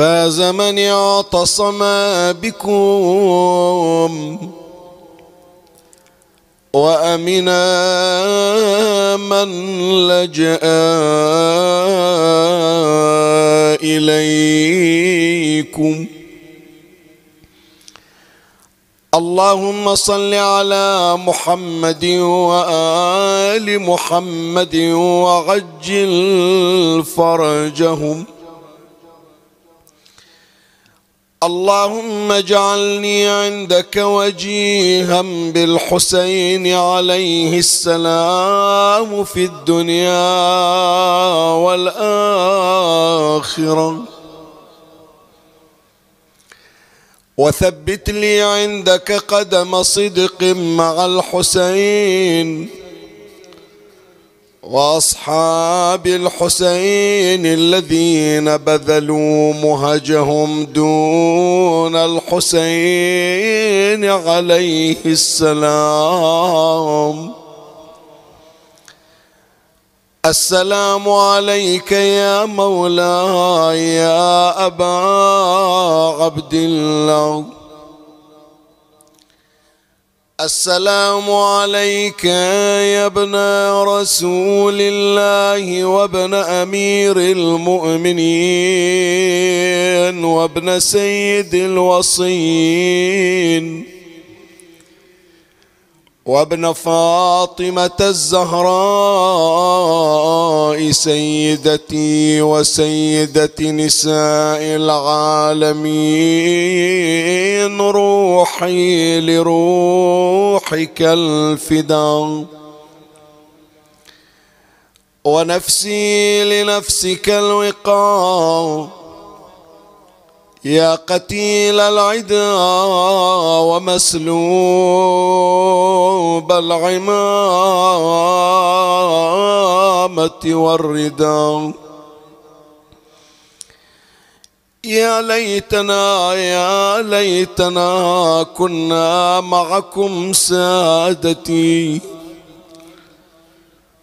فاز من اعتصم بكم وامنا من لجأ إليكم. اللهم صل على محمد وآل محمد وعجل فرجهم. اللهم اجعلني عندك وجيها بالحسين عليه السلام في الدنيا والآخرة. وثبت لي عندك قدم صدق مع الحسين. وأصحاب الحسين الذين بذلوا مهجهم دون الحسين عليه السلام. السلام عليك يا مولاي يا أبا عبد الله. السلام عليك يا ابن رسول الله وابن أمير المؤمنين وابن سيد الوصين وابن فاطمة الزهراء سيدتي وسيدة نساء العالمين روحي لروحك الفداء ونفسي لنفسك الوقاء. يا قتيل العدا ومسلوب العمامة والرداء. يا ليتنا يا ليتنا كنا معكم سادتي.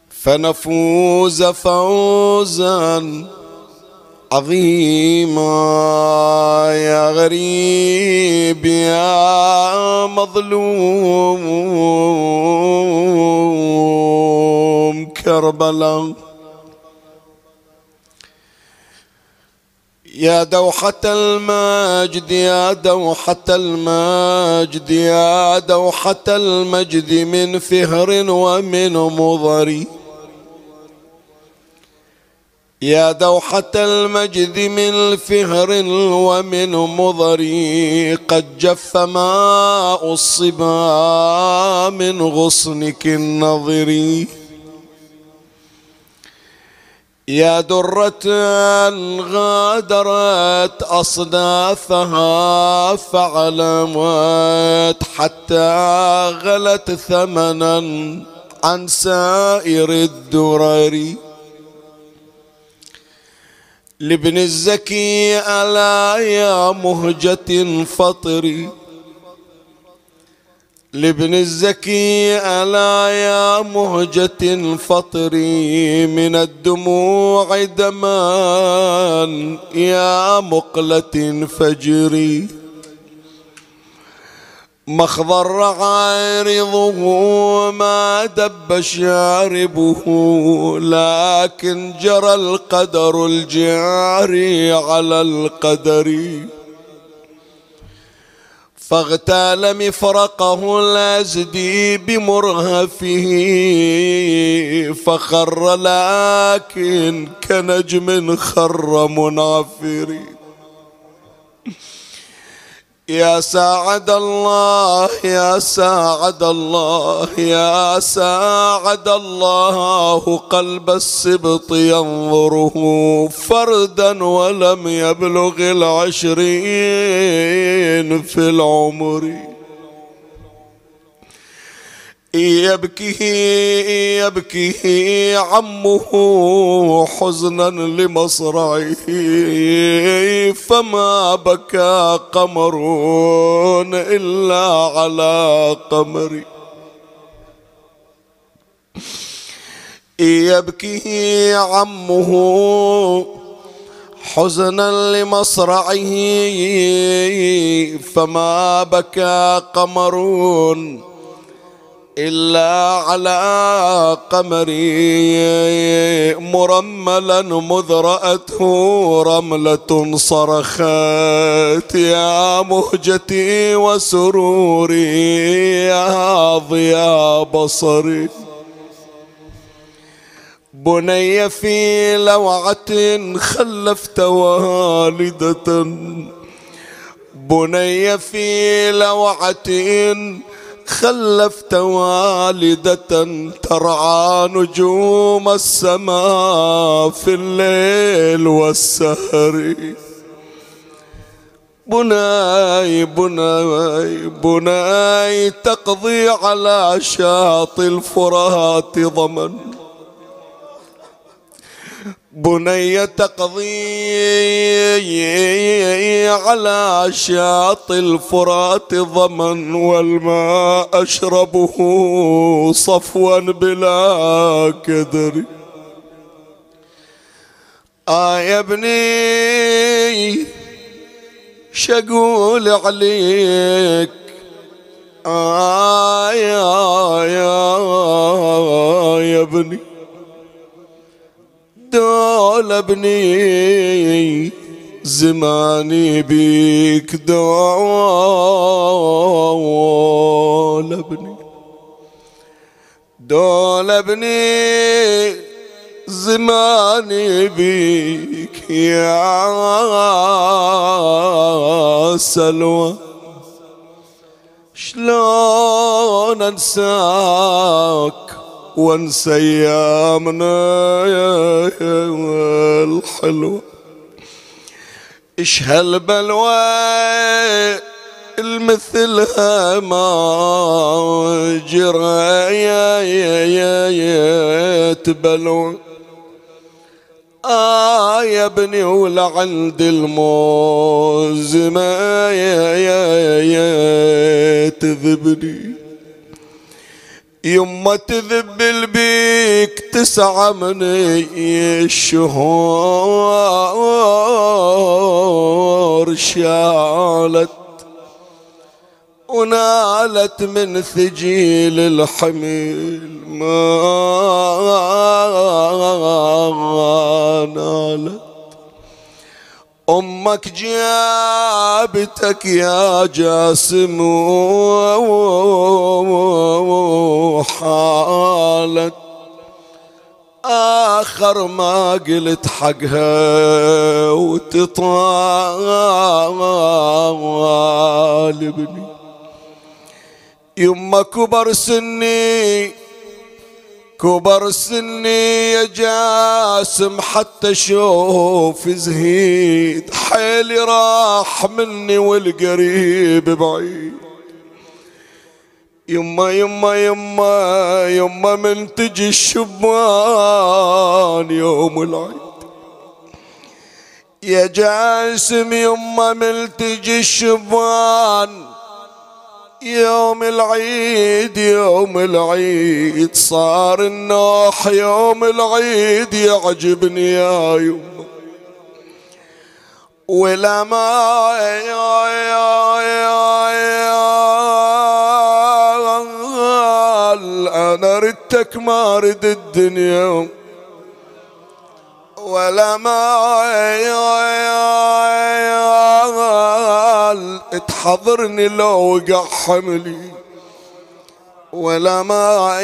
فنفوز فوزا عظيما يا غريب يا مظلوم كربلاء. يا دوحة المجد يا دوحة المجد يا دوحة المجد من فهر ومن مضري يا دوحة المجد من فهر ومن مضري قد جف ماء الصبا من غصنك النظري يا درة غادرت أصدافها فعلمت حتى غلت ثمنا عن سائر الدرر. لابن الزكي ألا يا مهجة فطري لابن الزكي ألا يا مهجة فطري من الدموع دمان يا مقلة فجري مخضر عارضه ما دب شاربه لكن جرى القدر الجاري على القدر. فاغتال مفرقه الأزدي بمرهفه فخر لكن كنجم خر منعفر. يا ساعد الله يا ساعد الله يا ساعد الله. قلب السبط ينظره فردا ولم يبلغ العشرين في العمر. يبكي يبكي عمه حزنا لمصرعه فما بكى قمر إلا على قمر يبكي عمه حزنا لمصرعه فما بكى قمرون إلا على قمري مرملا مذرأته رملة صرخت يا مهجتي وسروري يا ضياء بصري. بني في لوعة خلفت والدة. بني في لوعة خلفت والدة ترعى نجوم السماء في الليل والسهر. بناي بناي بناي تقضي على شاطئ الفرات ضمن. بني تقضي على شاطئ الفرات ضمن والماء أشربه صفوا بلا كدر. آه يا ابني شقول عليك. آه يا يا يا ابني. دول ابني زماني بيك دول ابني. دول ابني زماني بيك يا سلوى. شلون انساك وانسى ايامنا الحلوة إيش هالبلوى المثلها ما جرى يا يا يا يا تبلوى آه يا ابني ولعند الموز ما يا يا يا تذبني. يما تذب البيك تسعى من الشهور. شالت ونالت من ثجيل الحمل ما نالت. أمك جابتك يا جاسم وحالت آخر ما قلت حقها وتطالبني. يما كبر سني كبر سني يا جاسم حتى شوف زهيد. حيلي راح مني والقريب بعيد. يما يما يما يما من تجي الشبان يوم العيد. يا جاسم يما من تجي الشبان يوم العيد يوم العيد صار النوح يوم العيد يعجبني يا يما ولا ما يا يا يا يا أنا ردتك ما رد الدنيا. ولا ما يا يا يا مال تحضرني لو وقع حملي ولا ما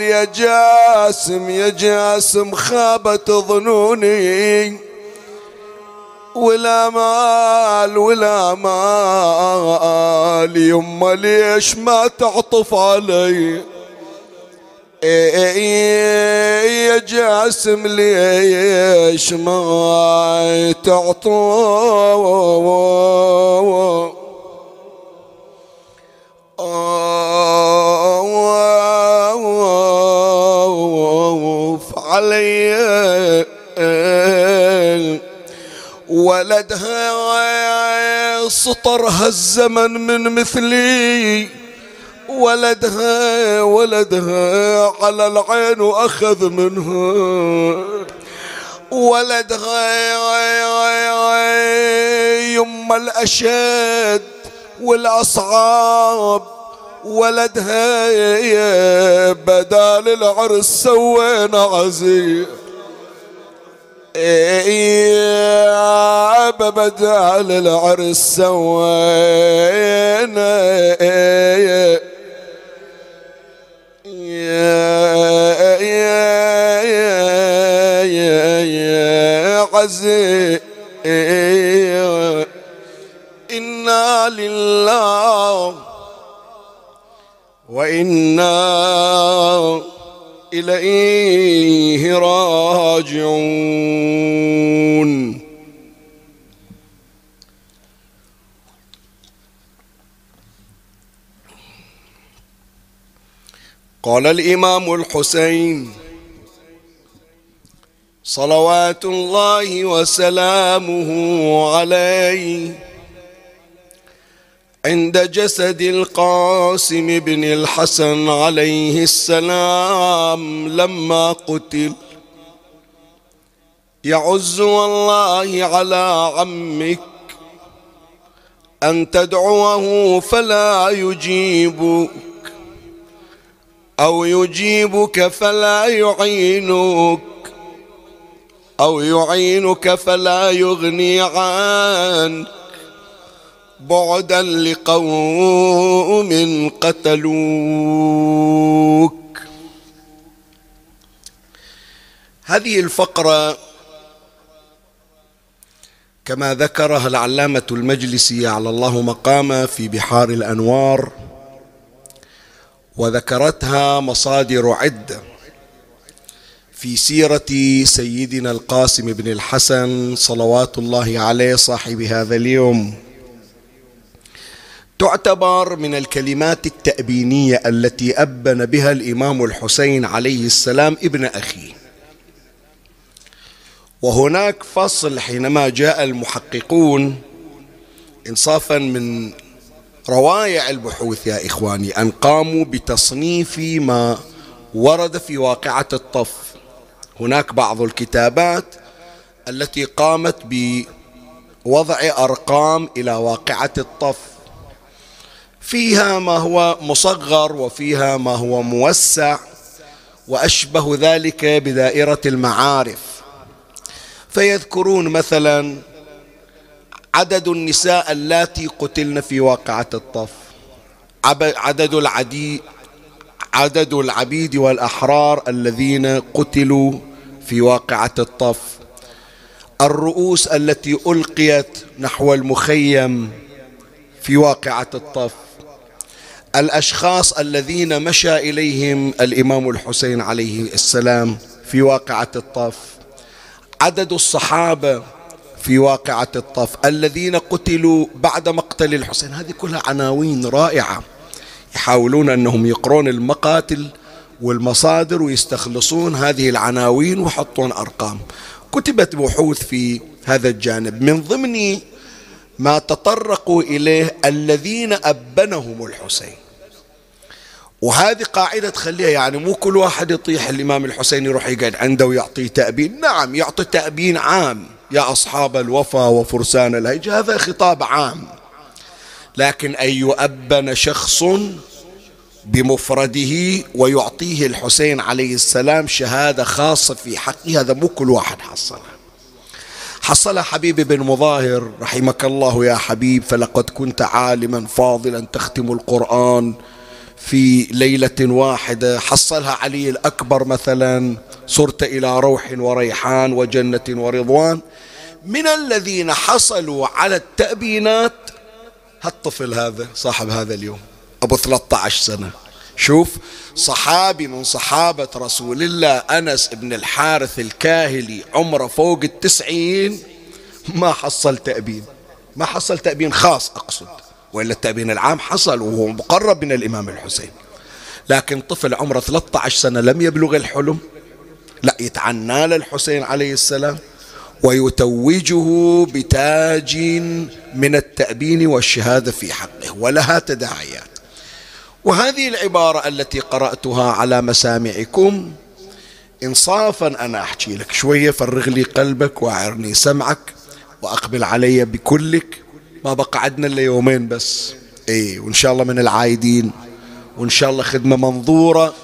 يا جاسم يا جاسم خابت ظنوني. ولا مال ولا مال يما ليش ما تعطف علي؟ يا جاسم ليش ما تعطف علي. ولدها سطرها الزمن من مثلي. ولدها ولدها على العين واخذ منها. ولدها يما الأشد والاصعاب ولدها بدال العرس سوينا عزيز. يا بدال العرس سوينا. يا يا يا يا عزيز إنا لله وإنا إليه راجعون. قال الإمام الحسين صلوات الله وسلامه عليه عند جسد القاسم بن الحسن عليه السلام لما قتل. يعز والله على عمك أن تدعوه فلا يجيبك أو يجيبك فلا يعينك أو يعينك فلا يغني عنك. بعدا لقوم قتلوك. هذه الفقرة كما ذكرها العلامة المجلسي على الله مقامه في بحار الأنوار. وذكرتها مصادر عدة. في سيرة سيدنا القاسم بن الحسن صلوات الله عليه صاحب هذا اليوم تعتبر من الكلمات التأبينية التي أبن بها الإمام الحسين عليه السلام ابن أخيه. وهناك فصل حينما جاء المحققون انصافا من روائع البحوث يا إخواني أن قاموا بتصنيف ما ورد في واقعة الطف. هناك بعض الكتابات التي قامت بوضع أرقام إلى واقعة الطف. فيها ما هو مصغر وفيها ما هو موسع وأشبه ذلك بدائرة المعارف. فيذكرون مثلا عدد النساء اللاتي قتلن في واقعة الطف عدد العدي عدد العبيد والأحرار الذين قتلوا في واقعة الطف الرؤوس التي ألقيت نحو المخيم في واقعة الطف الأشخاص الذين مشى إليهم الإمام الحسين عليه السلام في واقعة الطف عدد الصحابة في واقعة الطف. الذين قتلوا بعد مقتل الحسين هذه كلها عناوين رائعة. يحاولون أنهم يقرون المقاتل والمصادر ويستخلصون هذه العناوين ويحطون أرقام. كتبت بحوث في هذا الجانب. من ضمن ما تطرقوا إليه الذين أبنهم الحسين. وهذه قاعدة تخليها يعني مو كل واحد يطيح الإمام الحسين يروح يقعد عنده ويعطيه تأبين. نعم يعطي تأبين عام. يا أصحاب الوفا وفرسان الهيج هذا خطاب عام. لكن أن يؤبن شخص بمفرده ويعطيه الحسين عليه السلام شهادة خاصة في حقه هذا مو كل واحد حصلها. حصل حبيبي بن مظاهر رحمك الله يا حبيب فلقد كنت عالما فاضلا تختم القرآن في ليلة واحدة. حصلها علي الأكبر مثلا صرت إلى روح وريحان وجنة ورضوان. من الذين حصلوا على التأبينات. هالطفل هذا صاحب هذا اليوم أبو 13 سنة. شوف صحابي من صحابة رسول الله أنس بن الحارث الكاهلي عمره فوق التسعين ما حصل تأبين. ما حصل تأبين خاص أقصد. وإلا التأبين العام حصل وهو مقرب من الإمام الحسين. لكن طفل عمره 13 سنة لم يبلغ الحلم. لا يتعنى للحسين عليه السلام. ويتوجه بتاج من التأبين والشهادة في حقه ولها تداعيات. وهذه العبارة التي قرأتها على مسامعكم إنصافا أنا أحكي لك شوية فرغ لي قلبك وأعرني سمعك وأقبل علي بكلك. ما بقى عدنا إلا يومين بس. إيه وإن شاء الله من العايدين وإن شاء الله خدمة منظورة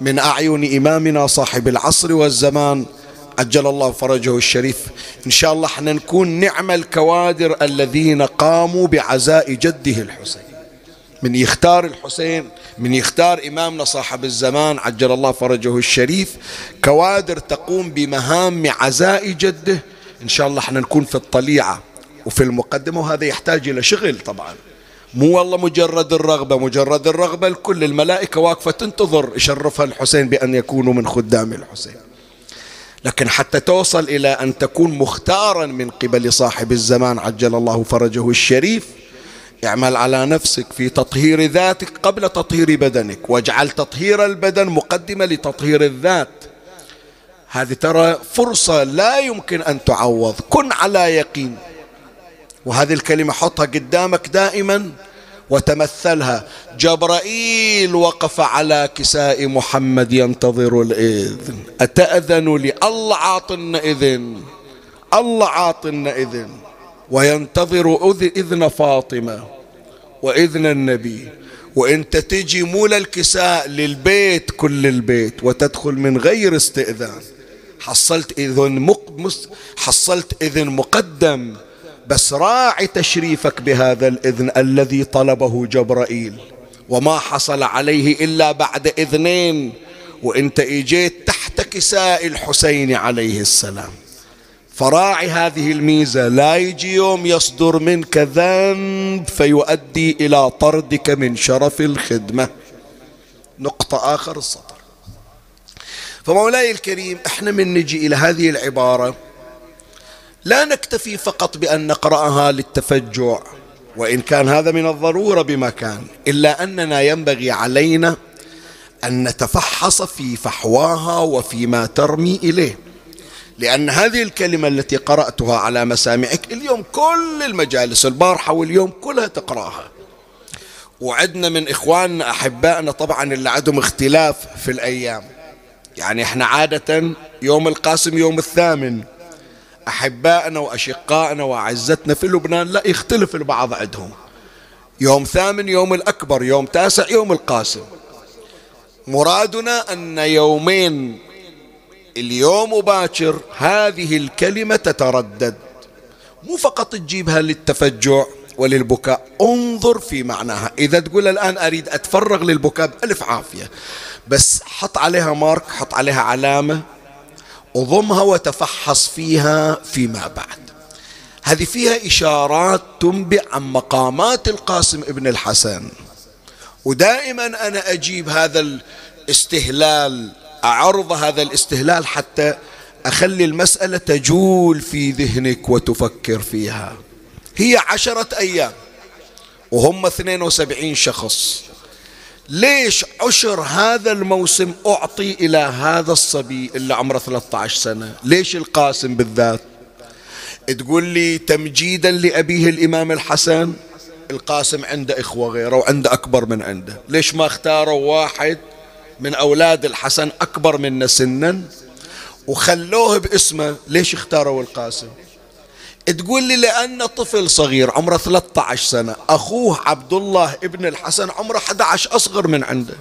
من أعين إمامنا صاحب العصر والزمان. عجل الله فرجه الشريف. إن شاء الله إحنا نكون نعم الكوادر الذين قاموا بعزاء جده الحسين. من يختار الحسين من يختار إمامنا صاحب الزمان عجل الله فرجه الشريف. كوادر تقوم بمهام عزاء جده. إن شاء الله إحنا نكون في الطليعة وفي المقدمة وهذا يحتاج إلى شغل طبعا. مو والله مجرد الرغبة مجرد الرغبة الكل الملائكة واقفة تنتظر يشرفها الحسين بأن يكونوا من خدام الحسين. لكن حتى توصل إلى أن تكون مختارا من قبل صاحب الزمان عجل الله فرجه الشريف اعمل على نفسك في تطهير ذاتك قبل تطهير بدنك واجعل تطهير البدن مقدمة لتطهير الذات. هذه ترى فرصة لا يمكن أن تعوض. كن على يقين. وهذه الكلمة حطها قدامك دائما. وتمثلها. جبرائيل وقف على كساء محمد ينتظر الإذن. أتأذن لي الله عاطنا إذن الله عاطنا إذن وينتظر إذن فاطمة وإذن النبي. وانت تجي مو للكساء للبيت كل البيت وتدخل من غير استئذان. حصلت إذن. حصلت إذن مقدم. بس راعي تشريفك بهذا الإذن الذي طلبه جبرائيل. وما حصل عليه إلا بعد إذنين وانت اجيت تحت كساء الحسين عليه السلام. فراعي هذه الميزة لا يجي يوم يصدر منك ذنب فيؤدي إلى طردك من شرف الخدمة. نقطة آخر السطر. فمولاي الكريم إحنا من نجي إلى هذه العبارة لا نكتفي فقط بأن نقرأها للتفجع وإن كان هذا من الضرورة بمكان إلا أننا ينبغي علينا أن نتفحص في فحواها وفيما ترمي إليه. لأن هذه الكلمة التي قرأتها على مسامعك اليوم كل المجالس البارحة واليوم كلها تقرأها. وعدنا من إخواننا أحبائنا طبعا اللي عندهم اختلاف في الأيام. يعني إحنا عادة يوم القاسم يوم الثامن. أحبائنا وأشقائنا وأعزتنا في لبنان لا يختلف البعض عندهم. يوم ثامن يوم الأكبر يوم تاسع يوم القاسم. مرادنا أن يومين اليوم باكر هذه الكلمة تتردد. مو فقط تجيبها للتفجع وللبكاء انظر في معناها. إذا تقول الآن أريد أتفرغ للبكاء بألف عافية. بس حط عليها مارك حط عليها علامة. وضمها وتفحص فيها فيما بعد. هذه فيها إشارات تنبئ عن مقامات القاسم ابن الحسن. ودائما أنا أجيب هذا الاستهلال أعرض هذا الاستهلال حتى أخلي المسألة تجول في ذهنك وتفكر فيها. هي عشرة أيام وهم 72 شخص. ليش عشر هذا الموسم أعطي إلى هذا الصبي اللي عمره 13 سنة؟ ليش القاسم بالذات؟ تقول لي تمجيدا لأبيه الإمام الحسن؟ القاسم عنده إخوة غيره وعنده أكبر من عنده. ليش ما اختاروا واحد من أولاد الحسن أكبر منا سنا وخلوه باسمه؟ ليش اختاروا القاسم؟ تقول لي لأن طفل صغير عمره 13 سنة أخوه عبد الله ابن الحسن عمره 11 أصغر من عنده.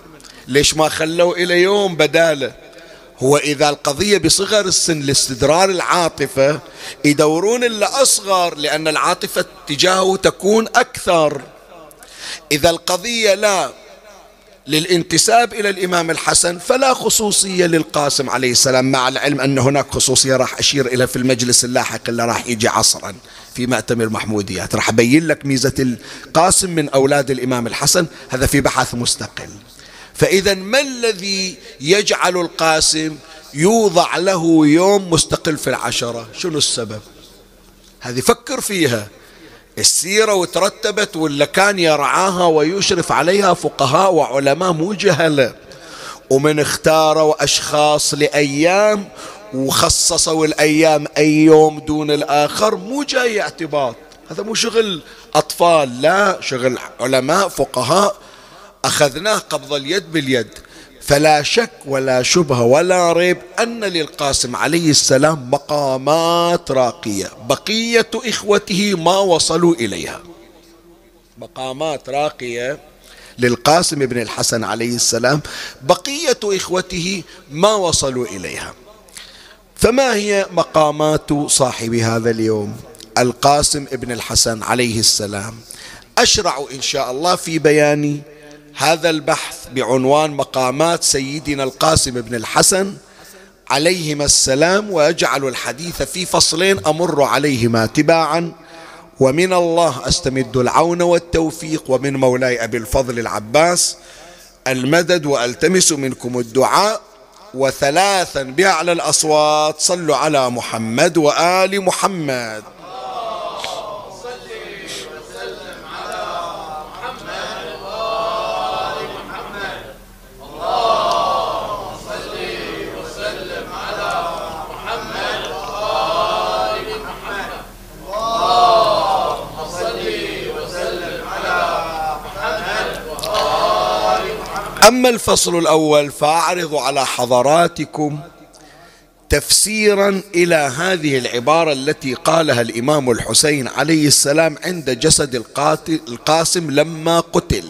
ليش ما خلوه إلى يوم بداله؟ هو إذا القضية بصغر السن لاستدرار العاطفة يدورون اللي أصغر لأن العاطفة تجاهه تكون أكثر. إذا القضية لا للانتساب إلى الإمام الحسن فلا خصوصية للقاسم عليه السلام مع العلم أن هناك خصوصية راح أشير إلى في المجلس اللاحق اللي راح يجي عصرا في مأتم محموديات راح أبين لك ميزة القاسم من أولاد الإمام الحسن هذا في بحث مستقل. فإذا ما الذي يجعل القاسم يوضع له يوم مستقل في العشرة؟ شنو السبب؟ هذه فكر فيها. السيرة وترتبت ولا كان يرعاها ويشرف عليها فقهاء وعلماء مو جهلة ومن اختاروا أشخاص لأيام وخصصوا الأيام أي يوم دون الآخر مو جاي اعتباط. هذا مو شغل أطفال لا شغل علماء فقهاء. أخذناه قبض اليد باليد. فلا شك ولا شبهة ولا ريب أن للقاسم عليه السلام مقامات راقية. بقية إخوته ما وصلوا إليها. مقامات راقية للقاسم بن الحسن عليه السلام بقية إخوته ما وصلوا إليها. فما هي مقامات صاحب هذا اليوم؟ القاسم ابن الحسن عليه السلام. أشرع إن شاء الله في بيان هذا البحث بعنوان مقامات سيدنا القاسم بن الحسن عليهما السلام واجعل الحديث في فصلين أمر عليهما تباعا. ومن الله أستمد العون والتوفيق ومن مولاي أبي الفضل العباس المدد وألتمس منكم الدعاء. وثلاثا باعلى الأصوات صلوا على محمد وآل محمد. أما الفصل الأول فأعرض على حضراتكم تفسيرا إلى هذه العبارة التي قالها الإمام الحسين عليه السلام عند جسد القاتل القاسم لما قتل.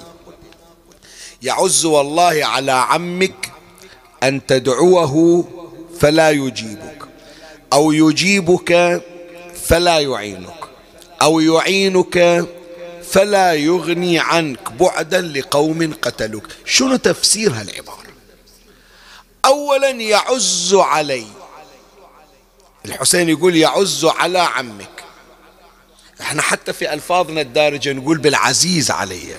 يعز والله على عمك أن تدعوه فلا يجيبك أو يجيبك فلا يعينك أو يعينك فلا يغني عنك بعدا لقوم قتلوك. شنو تفسير هالعبارة؟ أولا يعز علي. الحسين يقول يعز على عمك. إحنا حتى في ألفاظنا الدارجة نقول بالعزيز علي.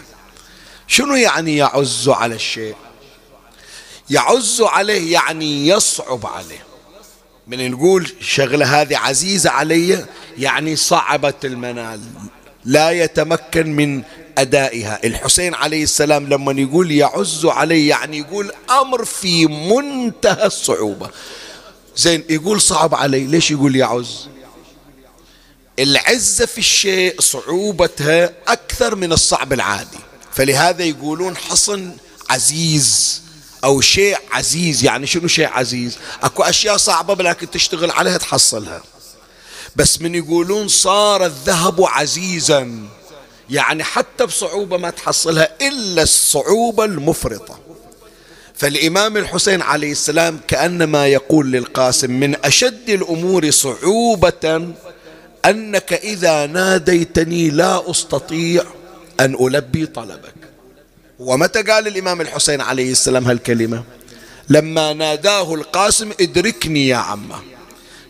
شنو يعني يعز على الشيء؟ يعز عليه يعني يصعب عليه. من نقول شغلة هذه عزيزة علي يعني صعبت المنال. لا يتمكن من أدائها. الحسين عليه السلام لما يقول يعز عليه يعني يقول أمر في منتهى الصعوبة. زين يقول صعب علي ليش يقول يعز؟ العزة في الشيء صعوبتها أكثر من الصعب العادي. فلهذا يقولون حصن عزيز أو شيء عزيز. يعني شنو شيء عزيز؟ أكو أشياء صعبة لكن تشتغل عليها تحصلها. بس من يقولون صار الذهب عزيزا. يعني حتى بصعوبة ما تحصلها إلا الصعوبة المفرطة. فالإمام الحسين عليه السلام كأنما يقول للقاسم من أشد الأمور صعوبة أنك إذا ناديتني لا أستطيع أن ألبي طلبك. ومتى قال الإمام الحسين عليه السلام هالكلمة؟ لما ناداه القاسم ادركني يا عمه.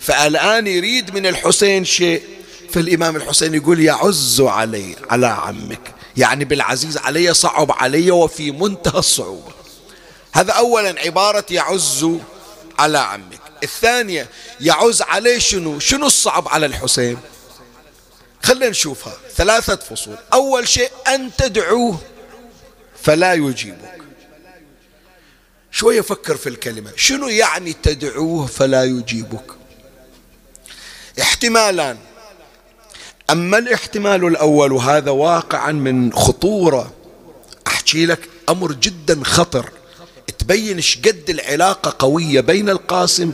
فالآن يريد من الحسين شيء. فالإمام الحسين يقول يعز علي على عمك. يعني بالعزيز علي صعب علي وفي منتهى الصعوبة. هذا أولا عبارة يعز على عمك. الثانية يعز عليه شنو؟ شنو الصعب على الحسين؟ خلينا نشوفها. ثلاثة فصول. أول شيء أن تدعوه فلا يجيبك. شوية فكر في الكلمة. شنو يعني تدعوه فلا يجيبك؟ احتمالان أما الاحتمال الأول وهذا واقعا من خطورة أحكي لك أمر جدا خطر. تبين إيش قد العلاقة قوية بين القاسم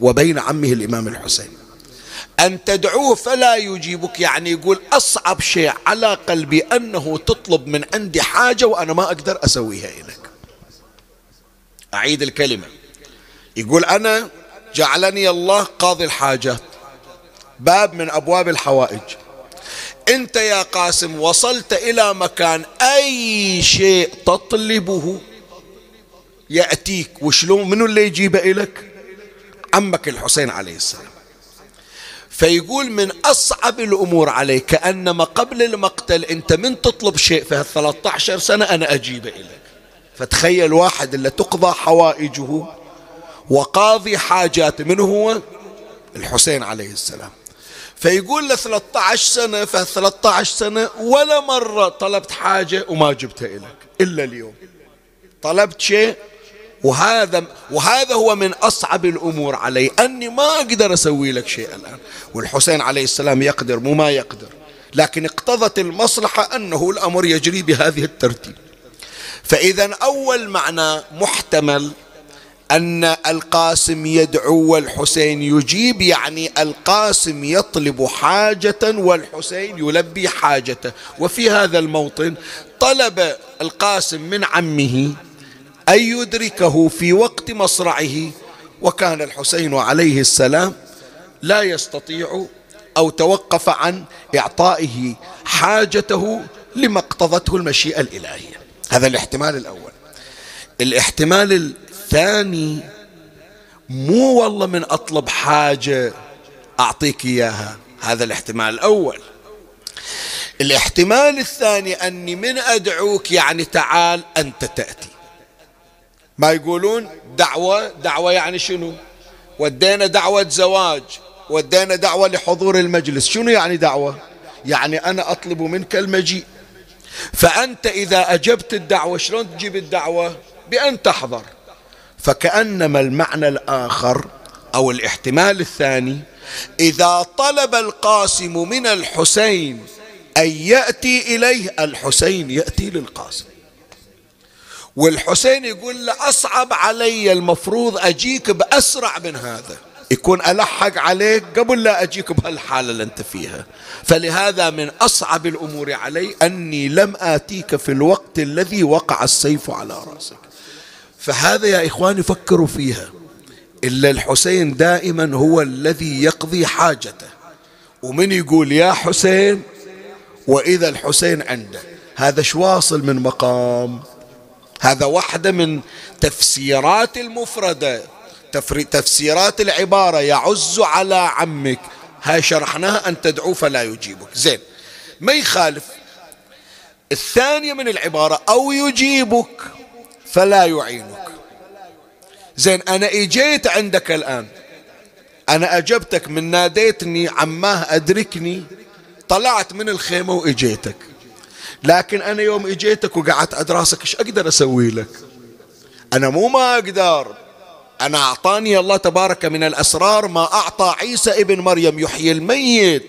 وبين عمه الإمام الحسين. أن تدعوه فلا يجيبك يعني يقول أصعب شيء على قلبي أنه تطلب من عندي حاجة وأنا ما أقدر أسويها لك أعيد الكلمة. يقول أنا جعلني الله قاضي الحاجات. باب من أبواب الحوائج. أنت يا قاسم وصلت إلى مكان أي شيء تطلبه يأتيك. وشلون؟ منو اللي يجيبه إليك؟ عمك الحسين عليه السلام. فيقول من أصعب الأمور عليك كأنما قبل المقتل أنت من تطلب شيء في هال 13 سنة أنا أجيبه إليك. فتخيل واحد اللي تقضى حوائجه وقاضي حاجاته من هو؟ الحسين عليه السلام. فيقول له 13 سنة في 13 سنة ولا مرة طلبت حاجة وما جبتها إليك إلا اليوم. طلبت شيء؟ وهذا وهذا هو من أصعب الأمور علي أني ما أقدر أسوي لك شيء الآن. والحسين عليه السلام يقدر مو ما يقدر. لكن اقتضت المصلحة أنه الأمر يجري بهذه الترتيب. فإذا أول معنى محتمل أن القاسم يدعو والحسين يجيب يعني القاسم يطلب حاجة والحسين يلبي حاجته. وفي هذا الموطن طلب القاسم من عمه أن يدركه في وقت مصرعه وكان الحسين عليه السلام لا يستطيع أو توقف عن إعطائه حاجته لما اقتضته المشيئة الإلهية. هذا الاحتمال الأول. الاحتمال الثاني مو والله من أطلب حاجة أعطيك إياها. هذا الاحتمال الأول. الاحتمال الثاني أني من أدعوك يعني تعال أنت تأتي. ما يقولون دعوة دعوة يعني شنو؟ ودينا دعوة زواج ودينا دعوة لحضور المجلس. شنو يعني دعوة؟ يعني أنا أطلب منك المجيء. فأنت إذا أجبت الدعوة شلون تجيب الدعوة؟ بأن تحضر. فكأنما المعنى الآخر أو الاحتمال الثاني إذا طلب القاسم من الحسين أن يأتي إليه الحسين يأتي للقاسم. والحسين يقول له أصعب علي المفروض أجيك بأسرع من هذا. يكون ألحق عليك قبل لا أجيك بهالحالة اللي أنت فيها. فلهذا من أصعب الأمور علي أني لم آتيك في الوقت الذي وقع السيف على رأسك. فهذا يا إخواني فكروا فيها. إلا الحسين دائما هو الذي يقضي حاجته. ومن يقول يا حسين؟ وإذا الحسين عنده. هذا شواصل من مقام؟ هذا واحدة من تفسيرات المفردة. تفسيرات العبارة. يعز على عمك. هاي شرحناها أن تدعو فلا يجيبك. زين. ما يخالف. الثانية من العبارة أو يجيبك. فلا يعينك. زين أنا إجيت عندك الآن. أنا أجبتك من ناديتني عماه أدركني. طلعت من الخيمة وإجيتك. لكن أنا يوم إجيتك وقعدت عند راسك إيش أقدر أسوي لك؟ أنا مو ما أقدر. أنا أعطاني الله تبارك من الأسرار ما أعطى عيسى ابن مريم يحيي الميت.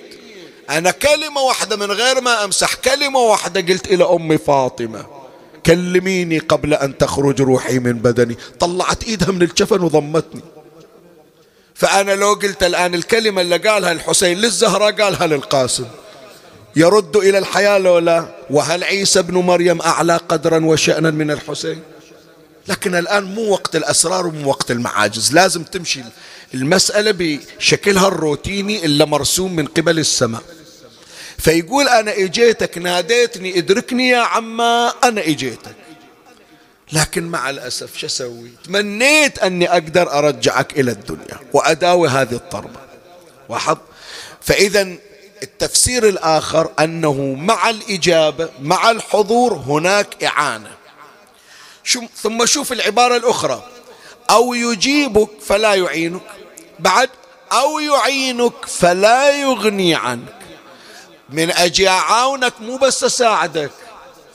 أنا كلمة واحدة من غير ما أمسح كلمة واحدة قلت إلى أمي فاطمة. كلميني قبل أن تخرج روحي من بدني. طلعت إيدها من الجفن وضمتني. فأنا لو قلت الآن الكلمة اللي قالها الحسين للزهرة قالها للقاسم. يرد إلى الحياة لو لا؟ وهل عيسى ابن مريم أعلى قدرا وشأنا من الحسين؟ لكن الآن مو وقت الأسرار ومو وقت المعاجز. لازم تمشي المسألة بشكلها الروتيني إلا مرسوم من قبل السماء. فيقول أنا إجيتك ناديتني إدركني يا عما أنا إجيتك. لكن مع الأسف شو أسوي؟ تمنيت أني أقدر أرجعك إلى الدنيا وأداوي هذه الطربة. واحد. فإذا التفسير الآخر أنه مع الإجابة مع الحضور هناك إعانة. ثم شوف العبارة الأخرى. أو يجيبك فلا يعينك. بعد أو يعينك فلا يغني عنك. من أجي أعاونك مو بس أساعدك.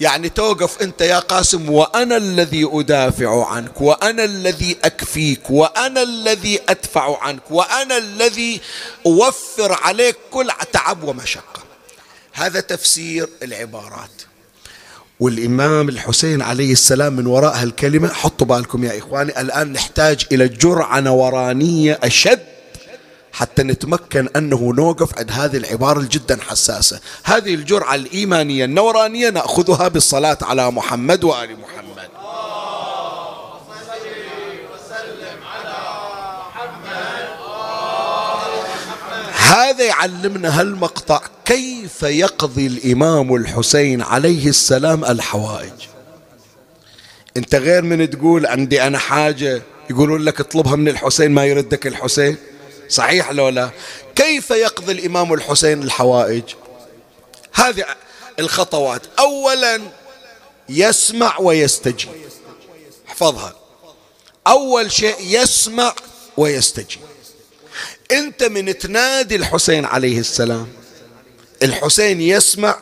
يعني توقف أنت يا قاسم وأنا الذي أدافع عنك وأنا الذي أكفيك وأنا الذي أدفع عنك وأنا الذي أوفر عليك كل تعب ومشقة. هذا تفسير العبارات. والإمام الحسين عليه السلام من وراء هالكلمة حطوا بالكم يا إخواني الآن نحتاج إلى جرعة نورانية أشد حتى نتمكن أنه نوقف عند هذه العبارة جدا حساسة. هذه الجرعة الإيمانية النورانية نأخذها بالصلاة على محمد وآل محمد. هذا يعلمنا هالمقطع كيف يقضي الإمام الحسين عليه السلام الحوائج. أنت غير من تقول عندي أنا حاجة يقولون لك اطلبها من الحسين ما يردك الحسين؟ صحيح لو لا؟ كيف يقضي الإمام الحسين الحوائج؟ هذه الخطوات. أولا يسمع ويستجيب. احفظها. أول شيء يسمع ويستجيب. أنت من تنادي الحسين عليه السلام. الحسين يسمع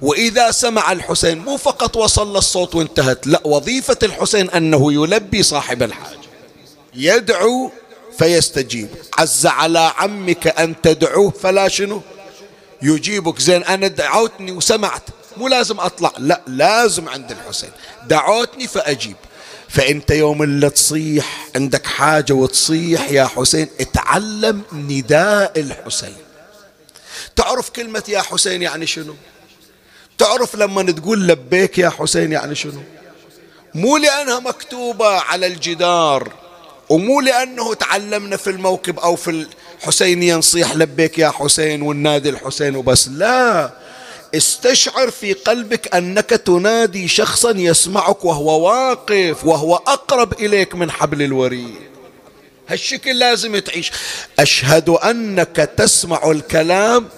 وإذا سمع الحسين مو فقط وصل الصوت وانتهت لا وظيفة الحسين أنه يلبي صاحب الحاجة. يدعو فيستجيب. عز على عمك أن تدعوه. فلا شنو؟ يجيبك. زين أنا دعوتني وسمعت. مو لازم أطلع. لا لازم عند الحسين. دعوتني فأجيب. فأنت يوم اللي تصيح عندك حاجة وتصيح يا حسين اتعلم نداء الحسين. تعرف كلمة يا حسين يعني شنو؟ تعرف لما تقول لبيك يا حسين يعني شنو؟ مو لأنها مكتوبة على الجدار. ومو لأنه تعلمنا في الموكب أو في الحسينية نصيح لبيك يا حسين والنادي الحسين وبس. لا استشعر في قلبك أنك تنادي شخصا يسمعك وهو واقف وهو أقرب إليك من حبل الوريد. هالشكل لازم تعيش. أشهد أنك تسمع الكلام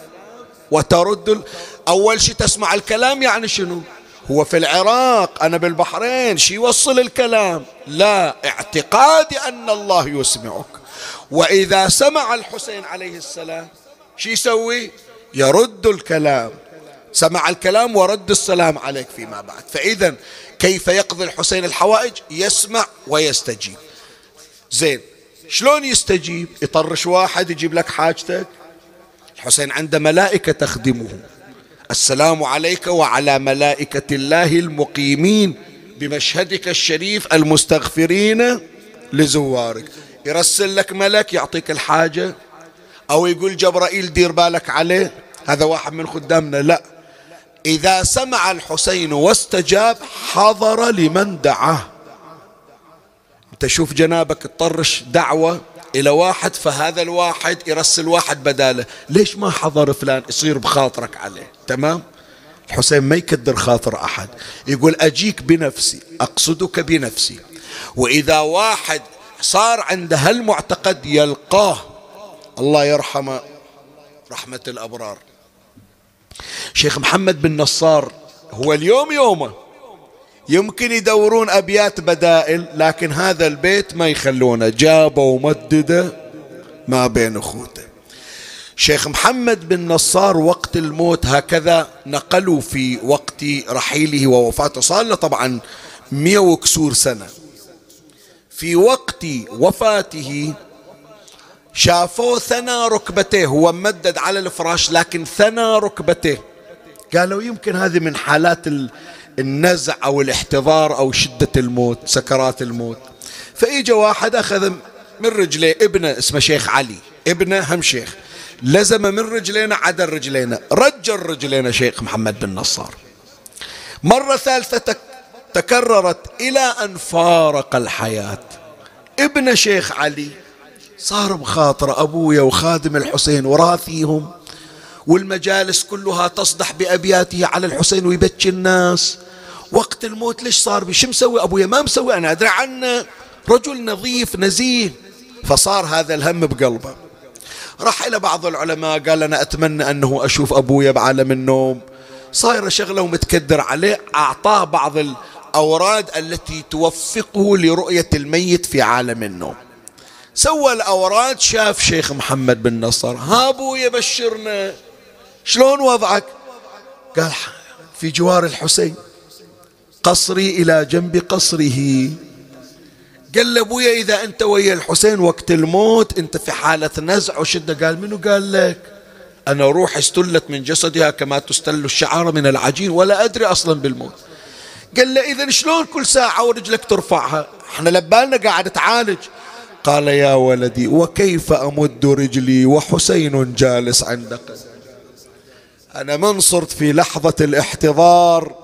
وترد أول شيء تسمع الكلام يعني شنو؟ هو في العراق أنا بالبحرين شي يوصل الكلام؟ لا اعتقادي أن الله يسمعك. وإذا سمع الحسين عليه السلام شي يسوي؟ يرد الكلام. سمع الكلام ورد السلام عليك فيما بعد. فإذا كيف يقضي الحسين الحوائج؟ يسمع ويستجيب. زين شلون يستجيب؟ يطرش واحد يجيب لك حاجتك؟ الحسين عنده ملائكة تخدمه. السلام عليك وعلى ملائكة الله المقيمين بمشهدك الشريف المستغفرين لزوارك. يرسل لك ملك يعطيك الحاجة. أو يقول جبرائيل دير بالك عليه. هذا واحد من خدامنا. لا. إذا سمع الحسين واستجاب حضر لمن دعاه. أنت شوف جنابك تطرش دعوة. إلى واحد فهذا الواحد يرسل واحد بداله. ليش ما حضر فلان يصير بخاطرك عليه؟ تمام؟ الحسين ما يكدر خاطر أحد. يقول أجيك بنفسي أقصدك بنفسي. وإذا واحد صار عنده هالمعتقد يلقاه. الله يرحمه. رحمة الأبرار. شيخ محمد بن نصار هو اليوم يومه. يمكن يدورون أبيات بدائل لكن هذا البيت ما يخلونه. جابه ومدده ما بين أخوته. شيخ محمد بن نصار وقت الموت هكذا نقلوا في وقت رحيله ووفاته. صار له طبعا مئة وكسور سنة. في وقت وفاته شافوه ثنى ركبتيه. هو ممدد على الفراش لكن ثنى ركبتيه. قالوا يمكن هذه من حالات النزع أو الاحتضار أو شدة الموت سكرات الموت. فإجا واحد أخذ من رجليه ابنه اسمه شيخ علي ابنه هم شيخ. لزم من رجلينا عدل رجلينا رجل رجلينا شيخ محمد بن نصار. مرة ثالثة تكررت إلى أن فارق الحياة. ابن شيخ علي صار بخاطر أبويا وخادم الحسين وراثيهم. والمجالس كلها تصدح بأبياته على الحسين ويبكي الناس. وقت الموت ليش صار بي؟ شو مسوي أبويا؟ ما مسوي أنا أدري عنه. رجل نظيف نزيه. فصار هذا الهم بقلبه. راح إلى بعض العلماء قال أنا أتمنى أنه أشوف أبويا بعالم النوم. صايرة شغلة ومتكدر عليه أعطاه بعض الأوراد التي توفقه لرؤية الميت في عالم النوم. سوى الأوراد شاف شيخ محمد بن نصر. ها أبويا بشرنا. شلون وضعك؟ قال في جوار الحسين قصري إلى جنب قصره. قال له أبويا إذا أنت ويا الحسين وقت الموت أنت في حالة نزع وشدة. قال منو قال لك؟ أنا روحي استلت من جسدها كما تستل الشعار من العجين ولا أدري أصلا بالموت. قال له اذا شلون كل ساعة ورجلك ترفعها؟ إحنا لبالنا قاعد تعالج. قال يا ولدي وكيف أمد رجلي؟ وحسين جالس عند أنا من صرت في لحظة الاحتضار.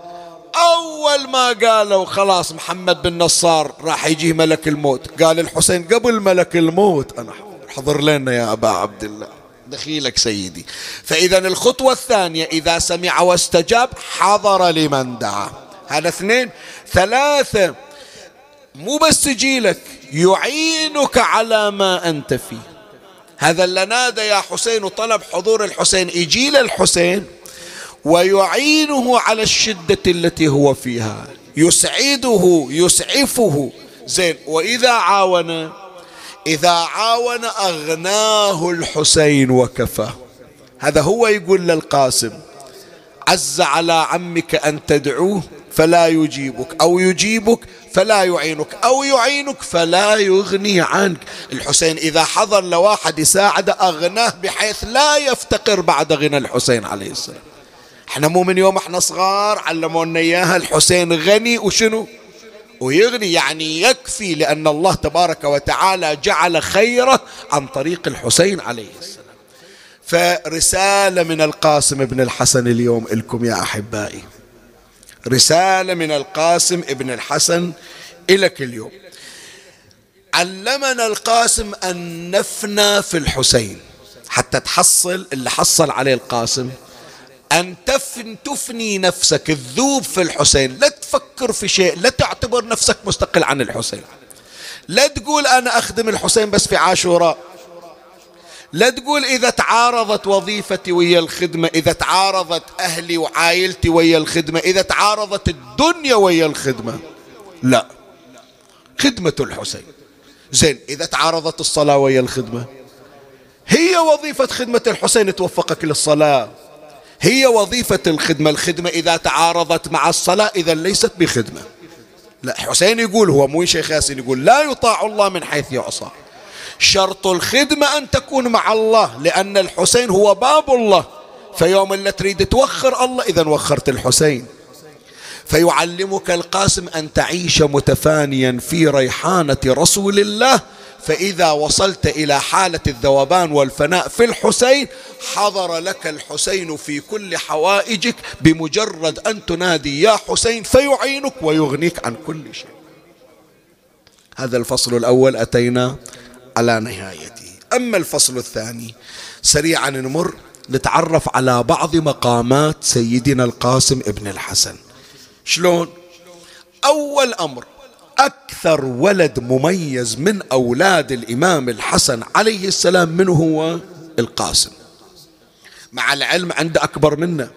أول ما قالوا خلاص محمد بن نصار راح يجي ملك الموت قال الحسين قبل ملك الموت أنا حضر لنا يا أبا عبد الله. دخيلك سيدي. فإذا الخطوة الثانية إذا سمع واستجاب حضر لمن دعا. هذا اثنين. ثلاثة مو بس يجيلك يعينك على ما أنت فيه. هذا اللي نادى يا حسين وطلب حضور الحسين. يجي الحسين ويعينه على الشدة التي هو فيها. يسعده يسعفه. زين وإذا عاون إذا عاون أغناه الحسين وكفاه هذا هو يقول للقاسم عز على عمك أن تدعوه. فلا يجيبك أو يجيبك فلا يعينك أو يعينك فلا يغني عنك. الحسين إذا حضر لواحد يساعده أغناه بحيث لا يفتقر بعد غنى الحسين عليه السلام. إحنا مو من يوم إحنا صغار علمونا إياها الحسين غني وشنو؟ ويغني يعني يكفي لأن الله تبارك وتعالى جعل خيره عن طريق الحسين عليه السلام. فرسالة من القاسم ابن الحسن اليوم لكم يا أحبائي. رسالة من القاسم ابن الحسن إلك اليوم. علمنا القاسم أن نفنى في الحسين. حتى تحصل اللي حصل عليه القاسم. أن تفن تفني نفسك الذوب في الحسين. لا تفكر في شيء لا تعتبر نفسك مستقل عن الحسين. لا تقول أنا أخدم الحسين بس في عاشوراء. لا تقول إذا تعارضت وظيفتي ويا الخدمة إذا تعارضت أهلي وعائلتي ويا الخدمة إذا تعارضت الدنيا ويا الخدمة. لا. خدمة الحسين. زين إذا تعارضت الصلاة ويا الخدمة. هي وظيفة خدمة الحسين توفقك للصلاة. هي وظيفة الخدمة. الخدمة إذا تعارضت مع الصلاة إذا ليست بخدمة. لا حسين يقول هو مو شيخ ياسين يقول لا يطاع الله من حيث يعصى. شرط الخدمة أن تكون مع الله لأن الحسين هو باب الله. فيوم اللي تريد توخر الله إذا وخرت الحسين. فيعلمك القاسم أن تعيش متفانيا في ريحانة رسول الله. فإذا وصلت إلى حالة الذوبان والفناء في الحسين حضر لك الحسين في كل حوائجك بمجرد أن تنادي يا حسين فيعينك ويغنيك عن كل شيء. هذا الفصل الأول أتينا على نهايته أما الفصل الثاني سريعا نمر نتعرف على بعض مقامات سيدنا القاسم ابن الحسن. شلون؟ أول أمر أكثر ولد مميز من أولاد الإمام الحسن عليه السلام من هو؟ القاسم. مع العلم عنده أكبر منه.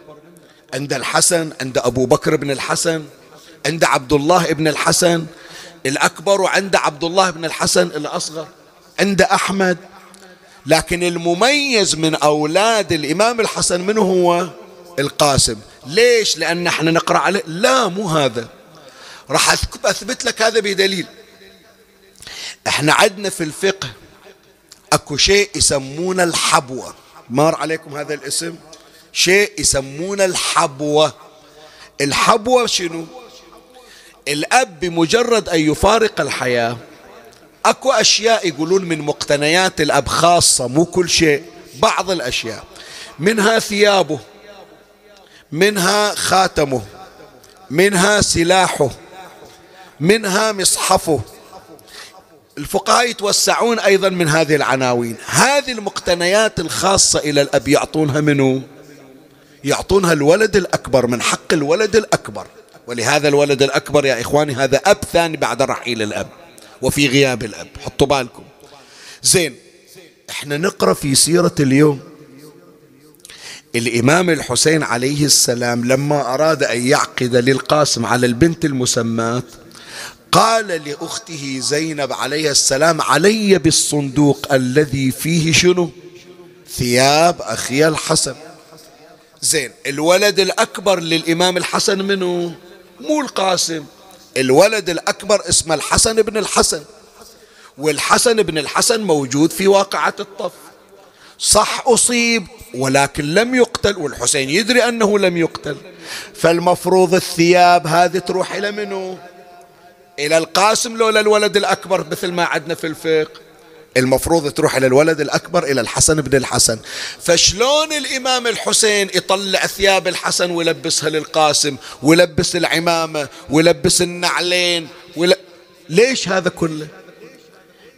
عند الحسن عند أبو بكر بن الحسن عند عبد الله بن الحسن. الأكبر وعند عبد الله بن الحسن الأصغر. عند أحمد. لكن المميز من أولاد الإمام الحسن من هو القاسم. ليش؟ لأن إحنا نقرأ عليه. لا مو هذا. راح أثبت لك هذا بدليل. إحنا عندنا في الفقه أكو شيء يسمونه الحبوة. مار عليكم هذا الاسم. شيء يسمونه الحبوة. الحبوة شنو؟ الأب بمجرد أن يفارق الحياة أكو أشياء يقولون من مقتنيات الاب خاصة مو كل شيء بعض الأشياء. منها ثيابه منها خاتمه منها سلاحه منها مصحفه. الفقهاء يتوسعون أيضا من هذه العناوين. هذه المقتنيات الخاصة إلى الأب يعطونها منه يعطونها الولد الأكبر من حق الولد الأكبر. ولهذا الولد الأكبر يا إخواني هذا أب ثاني بعد رحيل الأب. وفي غياب الأب. حطوا بالكم. زين إحنا نقرأ في سيرة اليوم. الإمام الحسين عليه السلام لما أراد أن يعقد للقاسم على البنت المسمات قال لأخته زينب عليه السلام علي بالصندوق الذي فيه شنو؟ ثياب أخي الحسن. زين الولد الأكبر للإمام الحسن منه مو القاسم. الولد الأكبر اسمه الحسن بن الحسن. والحسن بن الحسن موجود في واقعة الطف. صح أصيب ولكن لم يقتل والحسين يدري أنه لم يقتل. فالمفروض الثياب هذه تروح إلى منو؟ إلى القاسم لولا الولد الأكبر مثل ما عدنا في الفقه. المفروض تروح إلى الولد الأكبر إلى الحسن بن الحسن. فشلون الإمام الحسين يطلع ثياب الحسن ويلبسها للقاسم ويلبس العمامة ويلبس النعلين ويل... ليش هذا كله؟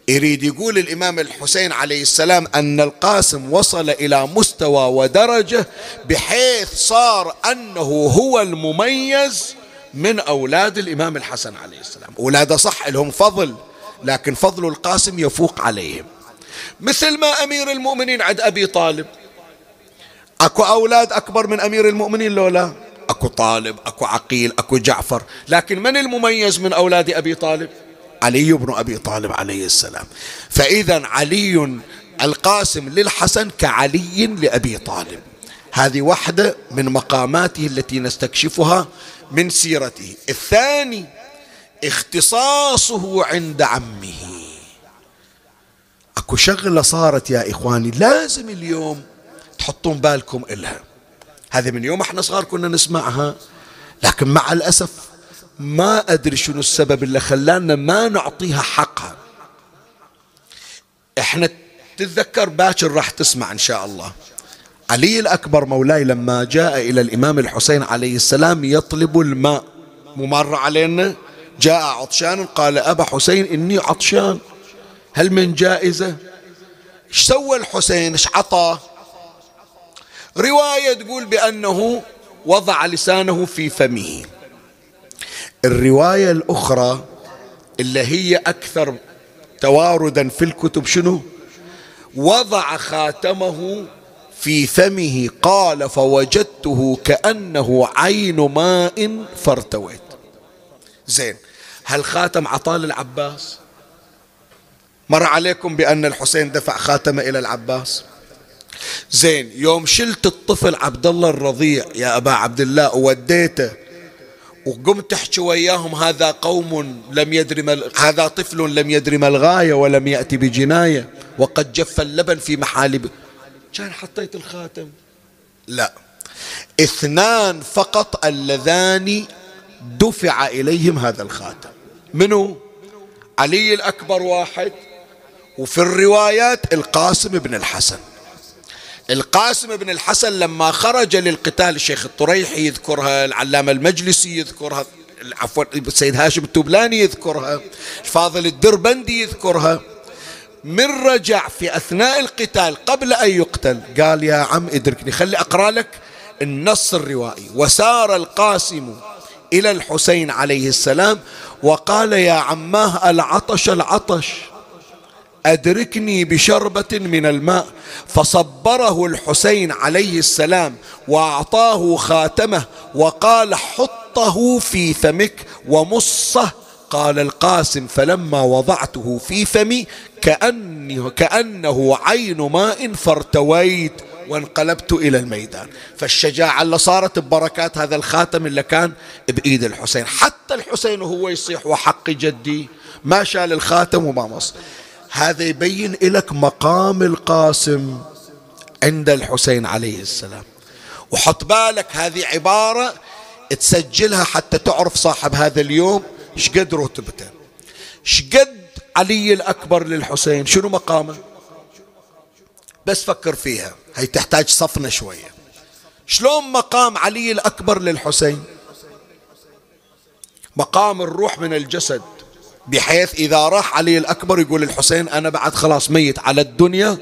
يريد يقول الإمام الحسين عليه السلام أن القاسم وصل إلى مستوى ودرجة بحيث صار أنه هو المميز من أولاد الإمام الحسن عليه السلام. أولاده صح لهم فضل. لكن فضل القاسم يفوق عليهم. مثل ما أمير المؤمنين عند أبي طالب. أكو أولاد أكبر من أمير المؤمنين لولا؟ أكو طالب أكو عقيل أكو جعفر. لكن من المميز من أولاد أبي طالب؟ علي بن أبي طالب عليه السلام. فإذا علي القاسم للحسن كعلي لأبي طالب. هذه واحدة من مقاماته التي نستكشفها من سيرته. الثاني اختصاصه عند عمه. اكو شغلة صارت يا إخواني لازم اليوم تحطون بالكم إلها. هذه من يوم إحنا صغار كنا نسمعها لكن مع الأسف ما أدري شنو السبب اللي خلانا ما نعطيها حقها. إحنا تتذكر باكر راح تسمع إن شاء الله. علي الأكبر مولاي لما جاء إلى الإمام الحسين عليه السلام يطلب الماء. ممر علينا؟ جاء عطشان قال أبا حسين إني عطشان. هل من جائزة؟ إيش سوى الحسين؟ إيش عطى؟ رواية تقول بأنه وضع لسانه في فمه. الرواية الأخرى اللي هي أكثر تواردا في الكتب شنو؟ وضع خاتمه في فمه. قال فوجدته كأنه عين ماء فارتويت. زين. هل خاتم عطال العباس مر عليكم بأن الحسين دفع خاتمة إلى العباس؟ زين يوم شلت الطفل عبد الله الرضيع يا أبا عبد الله ووديته وقمت تحكي وياهم هذا قوم لم يدري مل... هذا طفل لم يدري ما الغاية ولم يأتي بجناية وقد جف اللبن في محالب. كان حطيت الخاتم؟ لا. اثنان فقط اللذان دفع إليهم هذا الخاتم. منو؟ علي الأكبر واحد وفي الروايات القاسم بن الحسن. القاسم بن الحسن لما خرج للقتال الشيخ الطريحي يذكرها العلامة المجلسي يذكرها عفوا السيد هاشم التوبلاني يذكرها الفاضل الدربندي يذكرها. من رجع في أثناء القتال قبل أن يقتل قال يا عم ادركني خلي أقرأ لك النص الروائي. وسار القاسم إلى الحسين عليه السلام وقال يا عماه العطش العطش أدركني بشربة من الماء. فصبره الحسين عليه السلام وأعطاه خاتمه وقال حطه في فمك ومصه. قال القاسم فلما وضعته في فمي كأنه, كأنه عين ماء فارتويت. وانقلبت إلى الميدان. فالشجاعة اللي صارت ببركات هذا الخاتم اللي كان بإيد الحسين. حتى الحسين وهو يصيح وحق جدي ما شال الخاتم وما مص. هذا يبين لك مقام القاسم عند الحسين عليه السلام. وحط بالك هذه عبارة تسجلها حتى تعرف صاحب هذا اليوم شقد رتبته شقد علي الأكبر للحسين. شنو مقامه؟ بس فكر فيها. هي تحتاج صفنة شوية. شلون مقام علي الأكبر للحسين؟ مقام الروح من الجسد بحيث إذا راح علي الأكبر يقول الحسين أنا بعد خلاص ميت على الدنيا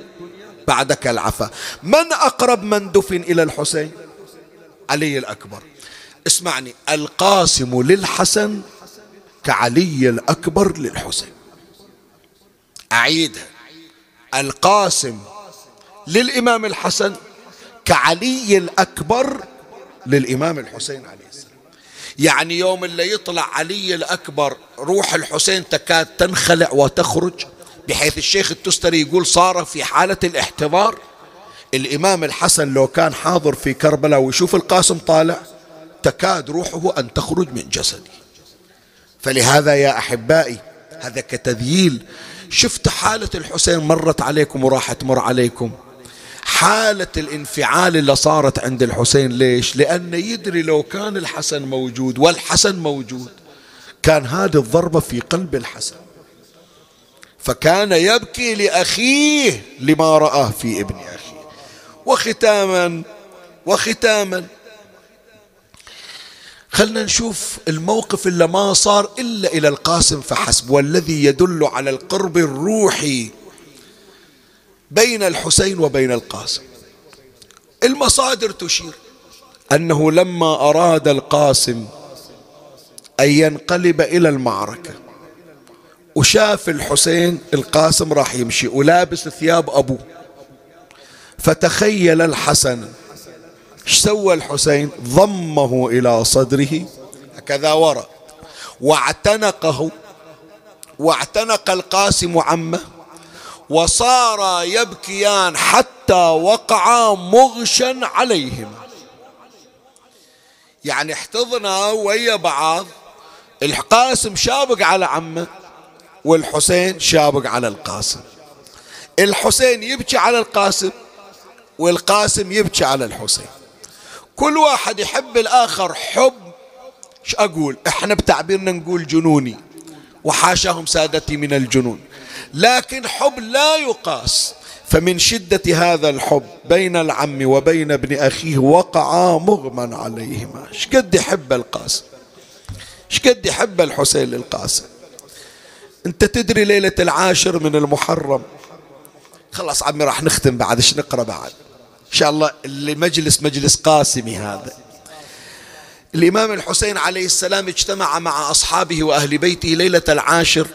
بعدك العفا. من أقرب من دفن إلى الحسين؟ علي الأكبر. اسمعني القاسم للحسن كعلي الأكبر للحسين. أعيدها. القاسم للإمام الحسن كعلي الأكبر للإمام الحسين عليه السلام. يعني يوم اللي يطلع علي الأكبر روح الحسين تكاد تنخلع وتخرج بحيث الشيخ التستري يقول صار في حالة الاحتضار. الإمام الحسن لو كان حاضر في كربلاء ويشوف القاسم طالع تكاد روحه أن تخرج من جسده. فلهذا يا أحبائي هذا كتذييل. شفت حالة الحسين مرت عليكم وراح تمر عليكم؟ حالة الانفعال اللي صارت عند الحسين ليش؟ لأنه يدري لو كان الحسن موجود والحسن موجود كان هذه الضربة في قلب الحسن. فكان يبكي لأخيه لما رآه في ابن أخيه. وختاما وختاما. خلنا نشوف الموقف اللي ما صار إلا إلى القاسم فحسب والذي يدل على القرب الروحي بين الحسين وبين القاسم. المصادر تشير أنه لما أراد القاسم أن ينقلب إلى المعركة وشاف الحسين القاسم راح يمشي ولابس ثياب أبوه. فتخيل الحسن إيش سوى الحسين؟ ضمه إلى صدره هكذا ورا واعتنقه واعتنق القاسم عمه وصارا يبكيان حتى وقعا مغشا عليهما يعني احتضنا ويا بعض القاسم شابق على عمه والحسين شابق على القاسم. الحسين يبكي على القاسم والقاسم يبكي على الحسين. كل واحد يحب الآخر حب إيش أقول؟ إحنا بتعبيرنا نقول جنوني وحاشاهم سادتي من الجنون. لكن حب لا يقاس. فمن شدة هذا الحب بين العم وبين ابن أخيه وقعا مغمى عليهما. إيش قد يحب القاسم؟ إيش قد يحب الحسين للقاسم انت تدري ليلة العاشر من المحرم؟ خلاص عمي راح نختم بعد إيش نقرأ بعد؟ إن شاء الله المجلس مجلس قاسمي هذا. الإمام الحسين عليه السلام اجتمع مع أصحابه وأهل بيته ليلة العاشر.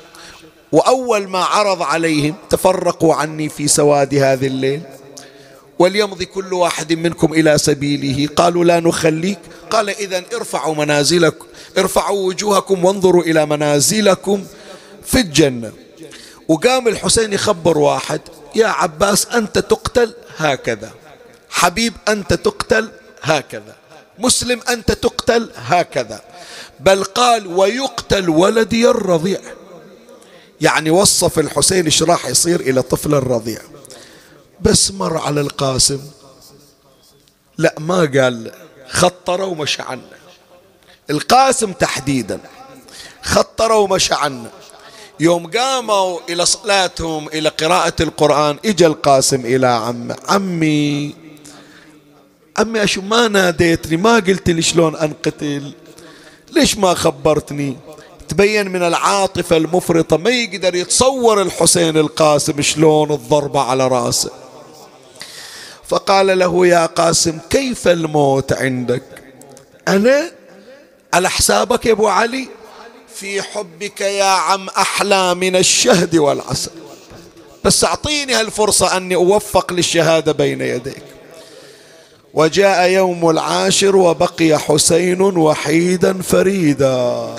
وأول ما عرض عليهم تفرقوا عني في سواد هذه الليل. وليمضي كل واحد منكم إلى سبيله. قالوا لا نخليك. قال اذا ارفعوا منازلكم ارفعوا وجوهكم وانظروا إلى منازلكم في الجنة. وقام الحسين يخبر واحد يا عباس أنت تقتل هكذا. حبيب أنت تقتل هكذا. مسلم أنت تقتل هكذا. بل قال ويقتل ولدي الرضيع. يعني وصف الحسين إيش راح يصير إلى طفل الرضيع. بس مر على القاسم. لا ما قال خطر ومشى عنا القاسم تحديدا. خطر ومشى عنا يوم قاموا إلى صلاتهم إلى قراءة القرآن إجا القاسم إلى عمه عمي عمي أشو ما ناديتني؟ ما قلت لي شلون أنقتل؟ ليش ما خبرتني؟ تبين من العاطفة المفرطة ما يقدر يتصور الحسين القاسم شلون الضربة على رأسه. فقال له يا قاسم كيف الموت عندك؟ أنا؟ على حسابك يا أبو علي؟ في حبك يا عم أحلى من الشهد والعسل. بس أعطيني هالفرصة أني أوفق للشهادة بين يديك. وجاء يوم العاشر وبقي حسين وحيدا فريدا.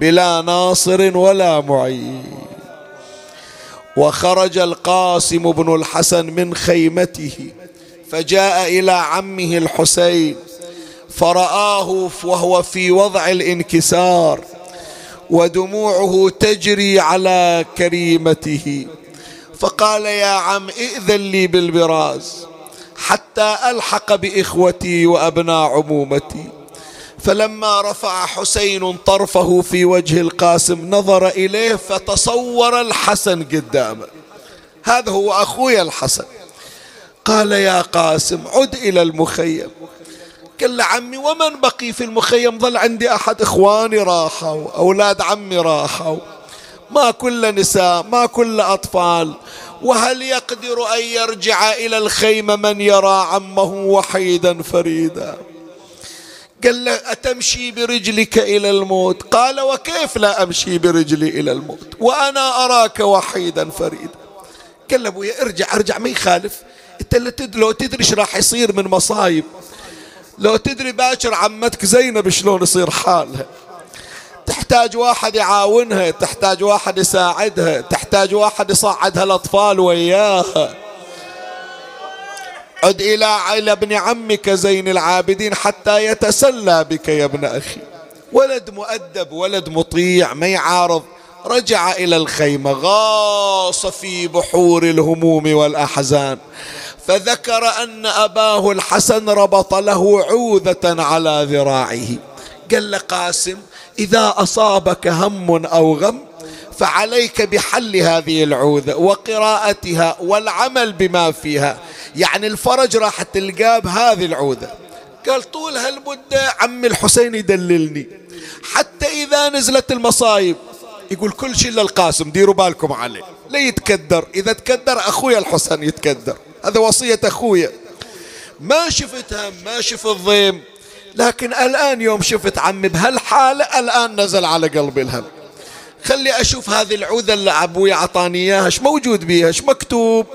بلا ناصر ولا معين. وخرج القاسم بن الحسن من خيمته فجاء إلى عمه الحسين فرآه وهو في وضع الانكسار ودموعه تجري على كريمته. فقال يا عم ائذن لي بالبراز حتى ألحق بإخوتي وأبناء عمومتي. فلما رفع حسين طرفه في وجه القاسم نظر إليه فتصور الحسن قدامه. هذا هو اخويا الحسن. قال يا قاسم عد إلى المخيم. قال عمي ومن بقي في المخيم؟ ظل عندي أحد إخواني راحوا أولاد عمي راحوا. ما كل نساء ما كل أطفال. وهل يقدر أن يرجع إلى الخيمه من يرى عمه وحيدا فريدا؟ قال له أتمشي برجلك إلى الموت؟ قال وكيف لا أمشي برجلي إلى الموت؟ وأنا أراك وحيدا فريدا. قال له أبويا ارجع ارجع ما يخالف. أنت لو تدري إيش راح يصير من مصايب. لو تدري باكر عمتك زينب شلون يصير حالها. تحتاج واحد يعاونها تحتاج واحد يساعدها تحتاج واحد يصعدها الأطفال وياها. عد إلى إلى ابن عمك زين العابدين حتى يتسلى بك يا ابن أخي. ولد مؤدب ولد مطيع ما يعارض. رجع إلى الخيمة غاص في بحور الهموم والأحزان. فذكر أن أباه الحسن ربط له عوذة على ذراعه. قال قاسم إذا أصابك هم أو غم فعليك بحل هذه العوذة وقراءتها والعمل بما فيها. يعني الفرج راح تلقاه بهذه العوذة قال طول هالمدة عم الحسين يدللني. حتى إذا نزلت المصايب يقول كل شيء للقاسم ديروا بالكم عليه. لا يتكدر. إذا تكدر أخويا الحسين يتكدر. هذا وصية أخويا ما شفت هم ما شفت ضيم لكن الآن يوم شفت عمي بهالحالة الآن نزل على قلبي الهم. خلي أشوف هذه العوذة اللي أبوي أعطاني إياها إيش موجود بيها؟ إيش مكتوب؟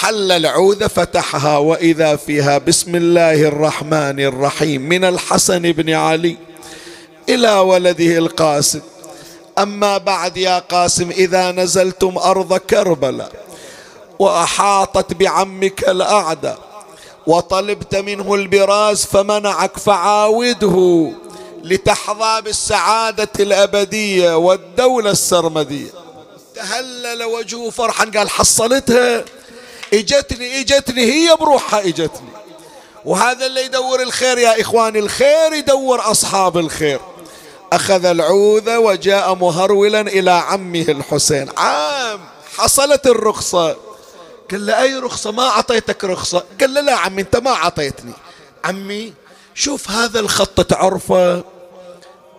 حل العوذة فتحها وإذا فيها بسم الله الرحمن الرحيم من الحسن بن علي إلى ولده القاسم. أما بعد يا قاسم إذا نزلتم أرض كربلاء وأحاطت بعمك الأعدى وطلبت منه البراز فمنعك فعاوده. لتحظى بالسعادة الأبدية والدولة السرمدية. تهلل وجهه فرحا قال حصلتها. إجتني إجتني هي بروحها إجتني. وهذا اللي يدور الخير يا إخواني الخير يدور أصحاب الخير. أخذ العوذة وجاء مهرولا إلى عمه الحسين. عام حصلت الرخصة. قال له أي رخصة؟ ما أعطيتك رخصة. قال له لا عمي أنت ما أعطيتني. عمي شوف هذا الخط تعرفه.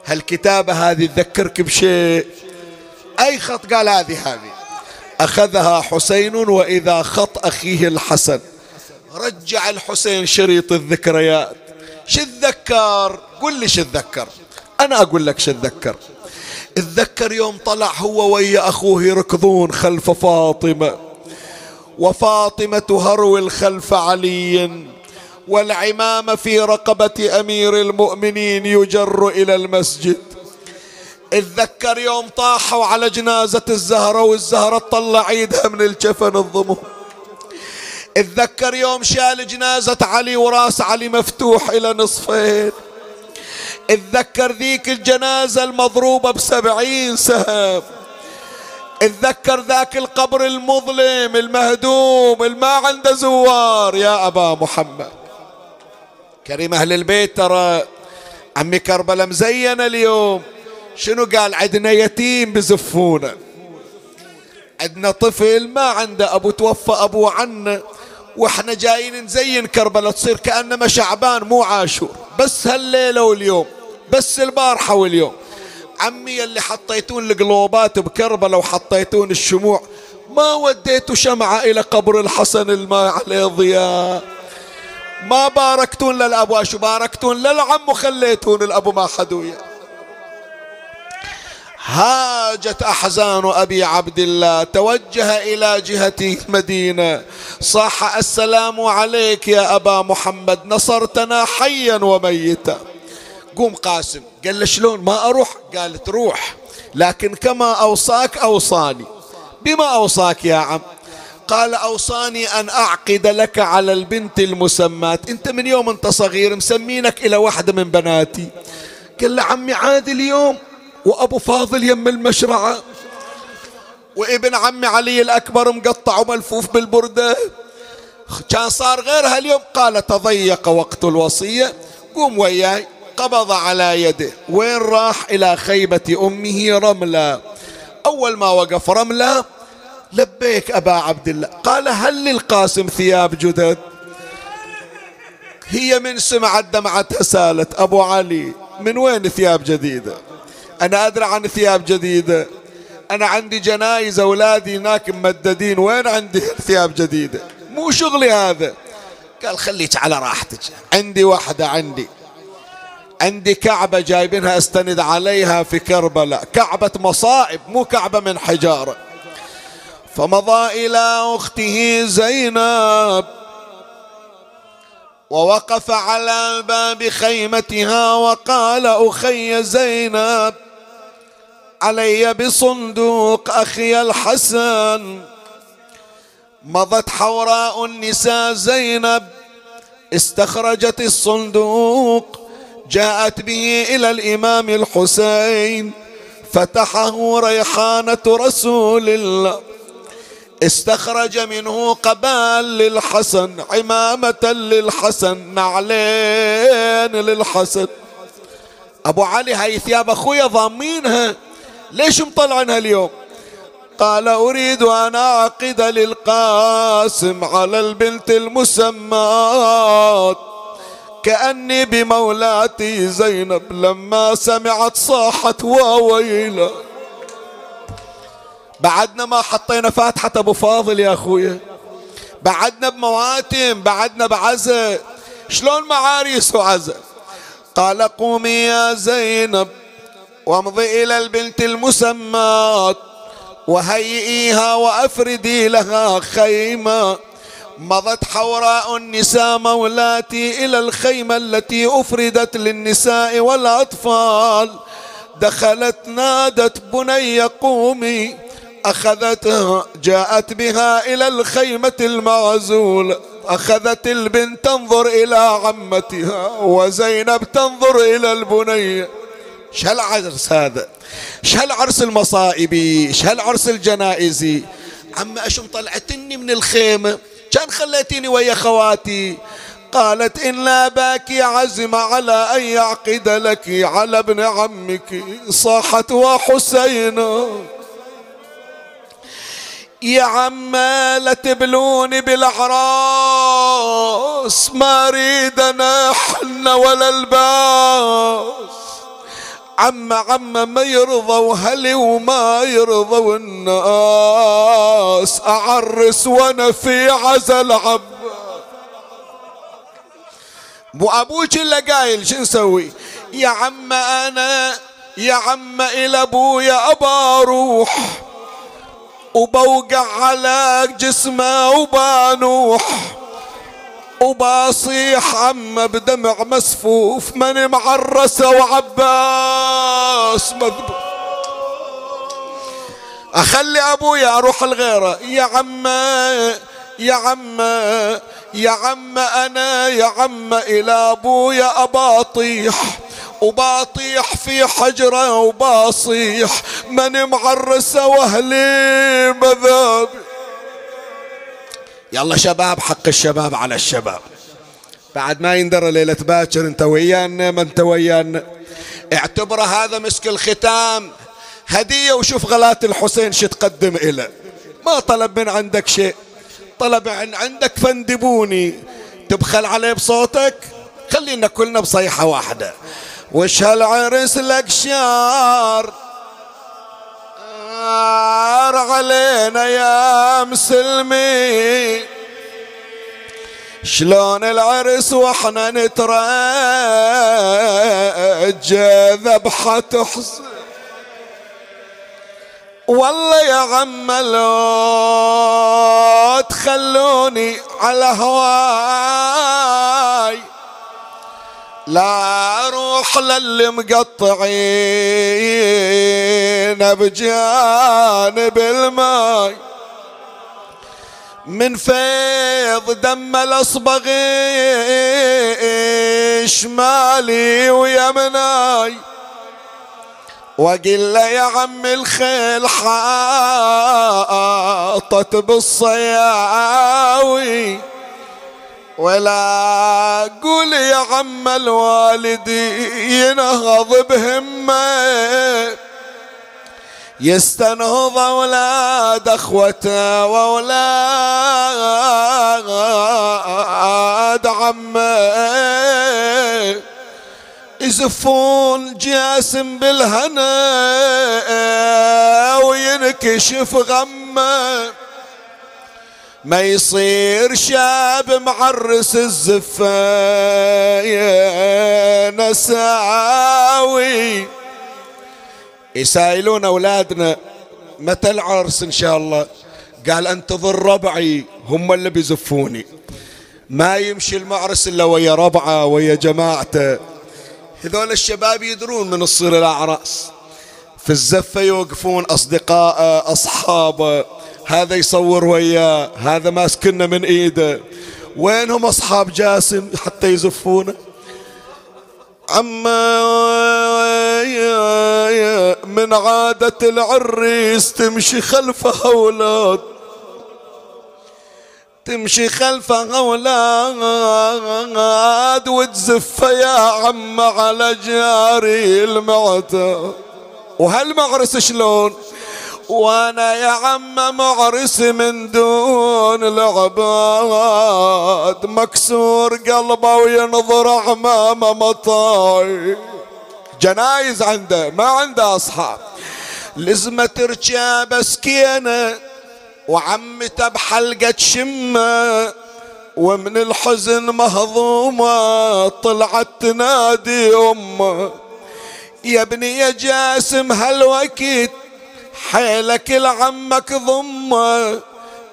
هالكتابة هذه تذكرك بشيء؟ أي خط قال هذه هذه؟ أخذها حسين وإذا خط أخيه الحسن. رجع الحسين شريط الذكريات شو تذكر؟ قل لي شو تذكر. أنا أقول لك شو تذكر. تذكر يوم طلع هو ويا أخوه يركضون خلف فاطمة. وفاطمة هرول خلف علي. والعمامة في رقبة أمير المؤمنين يجر إلى المسجد. اتذكر يوم طاحوا على جنازة الزهرة والزهرة تطلع ايدها من الجفن الضمو اتذكر يوم شال جنازة علي وراس علي مفتوح إلى نصفين. اتذكر ذيك الجنازة المضروبة بسبعين سهم. اتذكر ذاك القبر المظلم المهدوم الما عنده زوار. يا أبا محمد. كريم أهل البيت ترى عمي كربلاء مزينة اليوم. شنو قال؟ عندنا يتيم بزفونا. عندنا طفل ما عنده أبو توفى أبوه عنا وإحنا جايين نزين كربلاء تصير كأنما شعبان مو عاشور. بس هالليلة واليوم بس البارحة واليوم. عمي اللي حطيتون القلوبات بكربلاء وحطيتون الشموع ما وديتوا شمعة إلى قبر الحسن الماء عليه ضياء. ما باركتون للأب وشو باركتون للعم وخليتون الأبو ما حدويا. هاجت أحزان أبي عبد الله توجه إلى جهة المدينة. صاح السلام عليك يا أبا محمد نصرتنا حيا وميتا. قوم قاسم قال له شلون؟ ما أروح؟ قالت روح لكن كما أوصاك أوصاني. بما أوصاك يا عم؟ قال أوصاني أن أعقد لك على البنت المسمات أنت من يوم أنت صغير مسمينك إلى واحدة من بناتي. قال عمي عادي اليوم وأبو فاضل يم المشرعة. وابن عمي علي الأكبر مقطع وملفوف بالبردة. كان صار غيرها اليوم قال تضيق وقت الوصية. قوم وياي. قبض على يده. وين راح؟ إلى خيبة أمه رملة. أول ما وقف رملة لبيك أبا عبد الله. قال هل للقاسم ثياب جدد؟ هي من سمعت دمعتها سالت أبو علي من وين ثياب جديدة؟ أنا أدري عن ثياب جديدة. أنا عندي جنايز أولادي هناك ممددين. وين عندي ثياب جديدة؟ مو شغلي هذا. قال خليك على راحتك. عندي واحدة عندي. عندي كعبة جايبينها أستند عليها في كربلاء. كعبة مصائب مو كعبة من حجارة. فمضى إلى أخته زينب ووقف على باب خيمتها وقال أخي زينب علي بصندوق أخي الحسن. مضت حوراء النساء زينب استخرجت الصندوق جاءت به إلى الإمام الحسين فتحه ريحانة رسول الله. استخرج منه قبال للحسن عمامة للحسن نعلين للحسن. أبو علي هاي ثياب أخويا ضامينها. ليش مطلعنها اليوم؟ قال أريد أن أعقد للقاسم على البنت المسمات كأني بمولاتي زينب لما سمعت صاحت وويلا بعدنا ما حطينا فاتحة أبو فاضل يا أخويا. بعدنا بمواتم بعدنا بعزة. شلون معاريس وعزة قال قومي يا زينب وامضي إلى البنت المسمات وهيئيها وأفردي لها خيمة. مضت حوراء النساء مولاتي إلى الخيمة التي أفردت للنساء والأطفال. دخلت نادت بني قومي أخذتها جاءت بها إلى الخيمة المعزولة أخذت البنت تنظر إلى عمتها وزينب تنظر إلى البنية شهالعرس هذا؟ شهالعرس المصائبي شهالعرس الجنائزي عم أشم طلعتني من الخيمة كان خليتيني ويا خواتي. قالت إن أباك عزم على أن يعقد لك على ابن عمك صاحت وحسين يا عم لا تبلوني بالأعراس ما اريد أنا حنة ولا الباس. عم عم ما يرضوا هلي وما يرضوا الناس. أعرس وأنا في عزل عم مو أبوك الا قايل شو نسوي؟ يا عم أنا يا عم إلى ابويا أبا أروح وبوقع على جسمه وبانوح وبصيح عم بدمع مسفوف من معرسة وعباس مذبوح. أخلي أبويا أروح لغيره. يا عم يا عم يا عم أنا يا عم إلى أبويا اباطيح وباطيح في حجرة وباصيح من معرسة واهلي مذابي يلا شباب حق الشباب على الشباب. بعد ما يندر ليلة باكر انت ويانا ما انت ويانا. اعتبر هذا مسك الختام. هدية وشوف غلاة الحسين شو تقدم إلى. ما طلب من عندك شيء. طلب عن عندك فندبوني. تبخل عليه بصوتك؟ خلينا كلنا بصيحة واحدة. وش هالعرس لك شار؟ علينا يا مسلمين شلون العرس وإحنا نترجى ذبحة حسين؟ والله يا عم لو تخلوني على هواي لا أروح للي مقطعين بجانب الماي من فيض دم الاصبغ شمالي ويمناي. وقل له يا عم الخيل حاطت بالصياوي. ولا قول يا عم الوالد ينهض بهمة. يستنهض أولاد أخوته وأولاد عمه. يزفون جاسم بالهنا وينكشف غمه. ما يصير شاب معرس الزفة يا نساوي. يسائلون أولادنا متى العرس إن شاء الله. قال أنتظر ربعي هم اللي بيزفوني. ما يمشي المعرس إلا ويا ربعة ويا جماعته. هذول الشباب يدرون من تصير الأعراس في الزفة يوقفون أصدقاء أصحابه. هذا يصور وياه هذا ماسكنا من إيده. وينهم أصحاب جاسم حتى يزفونه عما من عادة العريس تمشي خلفها أولاد تمشي خلفها أولاد وتزف يا عم على جاري المعتاد. وهالمعرس شلون؟ وأنا يا عم معرس من دون العباد. مكسور قلبه وينظر امام مطاي. جنايز عنده ما عنده أصحاب. لزمة رجابة سكينة وعمته بحلقة شمة ومن الحزن مهضومة طلعت تنادي أمة. يا ابني يا جاسم هالوقت حيلك لعمك ضمة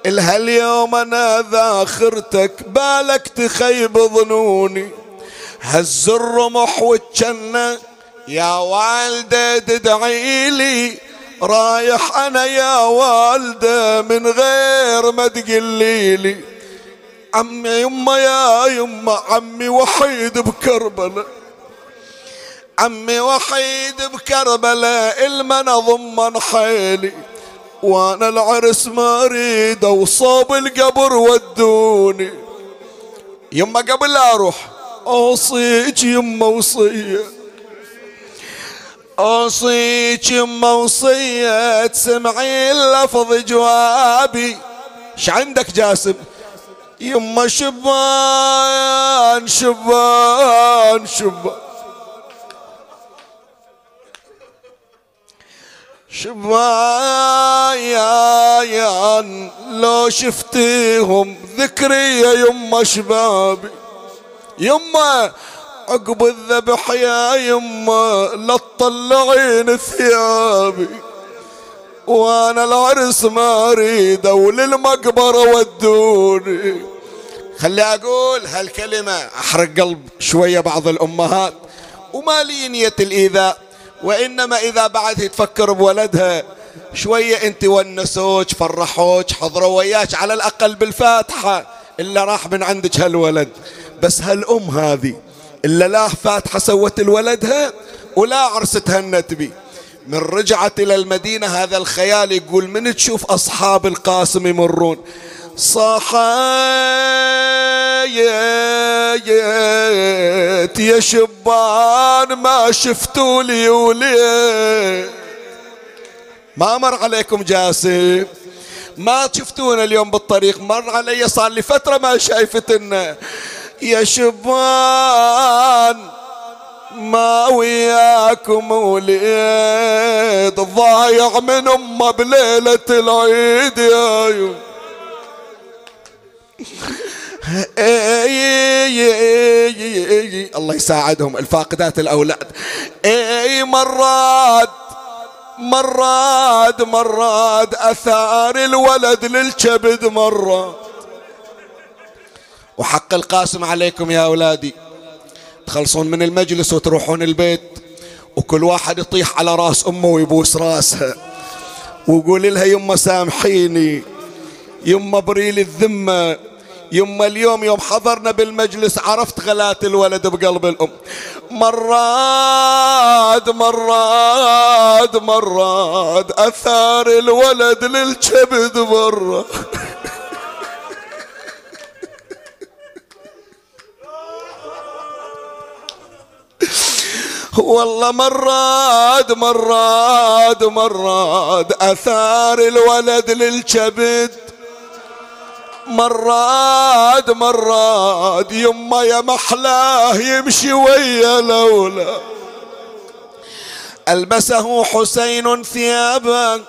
الهاليوم أنا ذاخرتك بالك تخيب ظنوني. هز الرمح والجنة يا والدة تدعي لي. رايح أنا يا والدة من غير ما تقلي لي. عمي يما يا يما عمي وحيد بكربلاء عمي وحيد بكربلاء المنا ضمن حيلي. وأنا العرس ما أريد وصوب القبر ودوني. يما قبل لا أروح أوصيك يما وصية. أوصيك يما وصية تسمعي لفظ جوابي. إيش عندك جاسم؟ يما شبان شبان شبان. شبايان لو شفتيهم ذكري يا يما شبابي. يما عقب الذبح يا يما لا تطلعين ثيابي. وأنا العرس ما اريد وللمقبرة ودوني. خلي أقول هالكلمة أحرق قلب شوية بعض الأمهات. وما لي نية الإيذاء؟ وإنما إذا بعد تفكر بولدها شوية أنت ونسوك فرحوك حضروا وياك على الأقل بالفاتحة. إلا راح من عندك هالولد. بس هالأم هذه إلا لا فاتحة سوت لولدها ولا عرستها النتبي من رجعت إلى المدينة هذا الخيال يقول من تشوف أصحاب القاسم يمرون؟ صحيت يا شبان ما شفتوا لي ولي ما مر عليكم جاسم. ما شفتونا اليوم بالطريق. مر علي صار لي فترة ما شايفتنا يا شبان ما وياكم وليد. ضايع من أمه بليلة العيد يا يوم. الله يساعدهم الفاقدات الأولاد اي مرات مرات مرات أثار الولد للكبد مرات وحق القاسم عليكم يا أولادي تخلصون من المجلس وتروحون البيت وكل واحد يطيح على راس أمه ويبوس راسها ويقول لها يما سامحيني يما بريل الذمة يما اليوم يوم حضرنا بالمجلس عرفت غلات الولد بقلب الأم. مرات مرات مرات أثار الولد للكبد مرة والله مرات مرات مرات أثار الولد للكبد. مراد مراد يما يا محلاه يمشي ويا لولا. ألبسه حسين ثيابا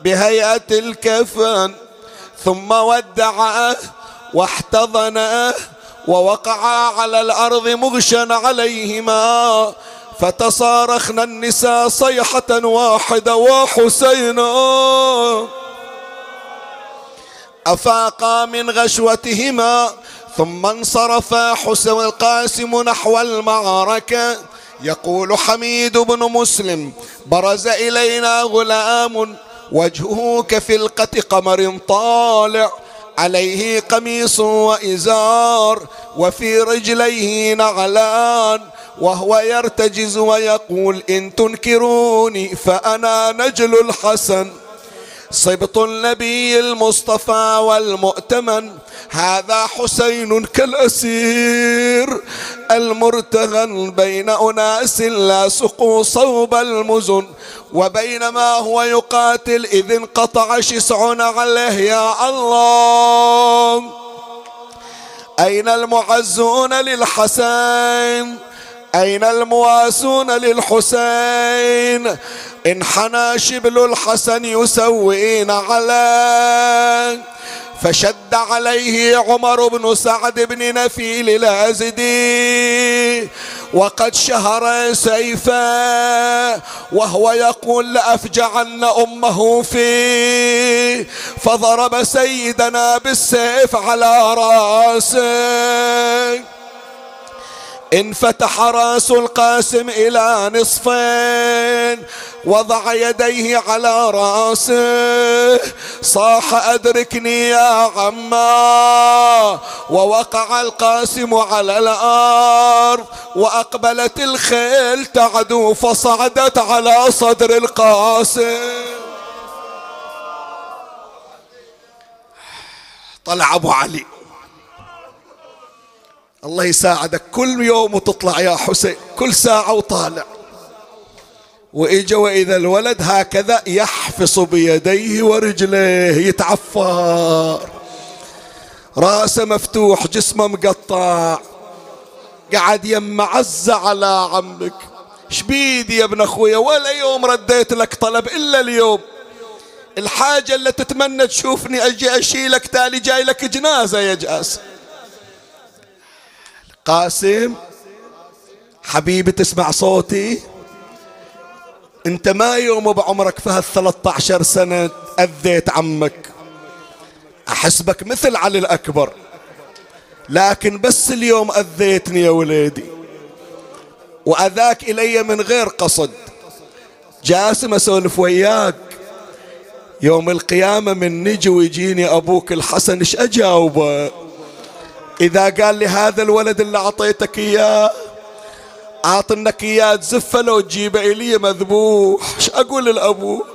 بهيئة الكفن ثم ودعه واحتضنه ووقعا على الأرض مغشا عليهما. فتصارخنا النساء صيحة واحدة وحسينا أفاقا من غشوتهما ثم انصرف حسن القاسم نحو المعركة. يقول حميد بن مسلم برز إلينا غلام وجهه كفلقة قمر طالع عليه قميص وإزار وفي رجليه نعلان وهو يرتجز ويقول إن تنكروني فأنا نجل الحسن. صبط النبي المصطفى والمؤتمن هذا حسين كالأسير. المرتغن بين أناس لا سقوا صوب المزن وبينما هو يقاتل إذ انقطع شسع عليه يا الله! أين المعزون للحسين؟ أين المواسون للحسين؟ انحنى شبل الحسن يسوين عليه فشد عليه عمر بن سعد بن نفيل الأزدي وقد شهر سيفا وهو يقول لأفجعن أمه فيه فضرب سيدنا بالسيف على رأسه. انفتح رأس القاسم إلى نصفين وضع يديه على رأسه صاح أدركني يا عما ووقع القاسم على الأرض وأقبلت الخيل تعدو فصعدت على صدر القاسم. طلع أبو علي. الله يساعدك كل يوم وتطلع يا حسين كل ساعة وطالع. وإجا وإذا الولد هكذا يحفص بيديه ورجليه يتعفر. راسه مفتوح جسمه مقطع. قعد يم عزة على عمك. شبيدي يا ابن أخويا ولا يوم رديت لك طلب إلا اليوم. الحاجة اللي تتمنى تشوفني أجي أشيلك تالي جاي لك جنازة يا جاسم. قاسم حبيبي تسمع صوتي. انت ما يوم بعمرك في هالثلاثة عشر سنة أذيت عمك. أحسبك مثل علي الأكبر. لكن بس اليوم أذيتني يا وليدي. وأذاك إلي من غير قصد. جاسم أسولف وياك. يوم القيامة من نجي ويجيني أبوك الحسن إيش أجاوبه إذا قال لي هذا الولد اللي أعطيتك إياه أعطنك إياه تزفه لو تجيبه إلي مذبوح. إيش أقول لأبوك؟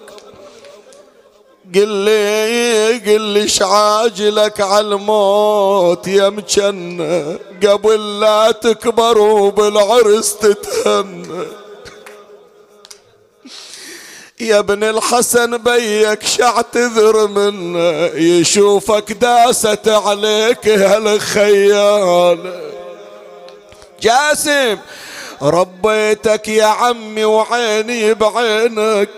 قل لي قل لي عاجلك على الموت يا مجنة قبل لا تكبر وبالعرس تتهنى يا ابن الحسن بيك شعتذر منه يشوفك داست عليك هالخيال. جاسم ربيتك يا عمي وعيني بعينك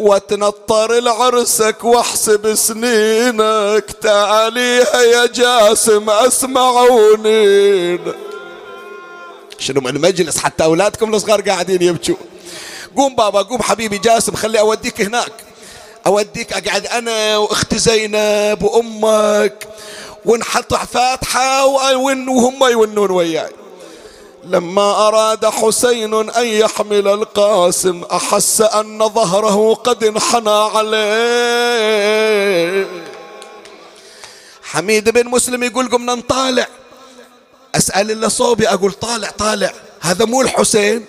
وتنطر العرسك واحسب سنينك. تعاليها يا جاسم اسمعوني شنو من مجلس حتى أولادكم الصغار قاعدين يبكوا قوم بابا قوم حبيبي جاسم خلي أوديك هناك. أوديك أقعد أنا وأختي زينب وأمك ونحط فاتحة وهم يونون وياي. لما أراد حسين أن يحمل القاسم أحس أن ظهره قد انحنى عليه. حميد بن مسلم يقول قمنا نطالع. أسأل اللي صوبي أقول طالع طالع. هذا مو الحسين.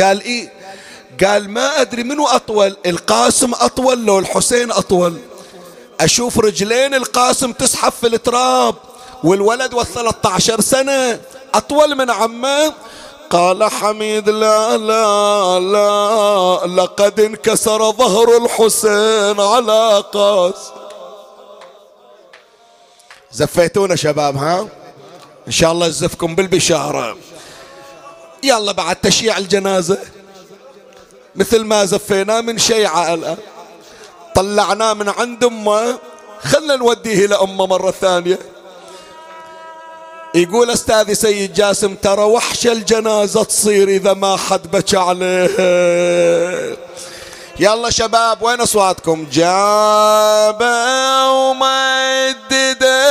قال إيه؟ قال ما أدري منو أطول القاسم أطول لو الحسين أطول. أشوف رجلين القاسم تسحب في التراب والولد والثلاثة عشر سنة أطول من عمه. قال حميد لا لا لا لقد انكسر ظهر الحسين على قاس. زفيتونا شباب ها؟ إن شاء الله يزفكم بالبشارة. يلا بعد تشييع الجنازة. مثل ما زفيناه من شيعة الآن طلعناه من عند أمه. خلنا نوديه إلى أمه مرة ثانية. يقول استاذي سيد جاسم ترى وحش الجنازة تصير إذا ما حد بكى عليه. يلا شباب وين أصواتكم؟ جابه ومدده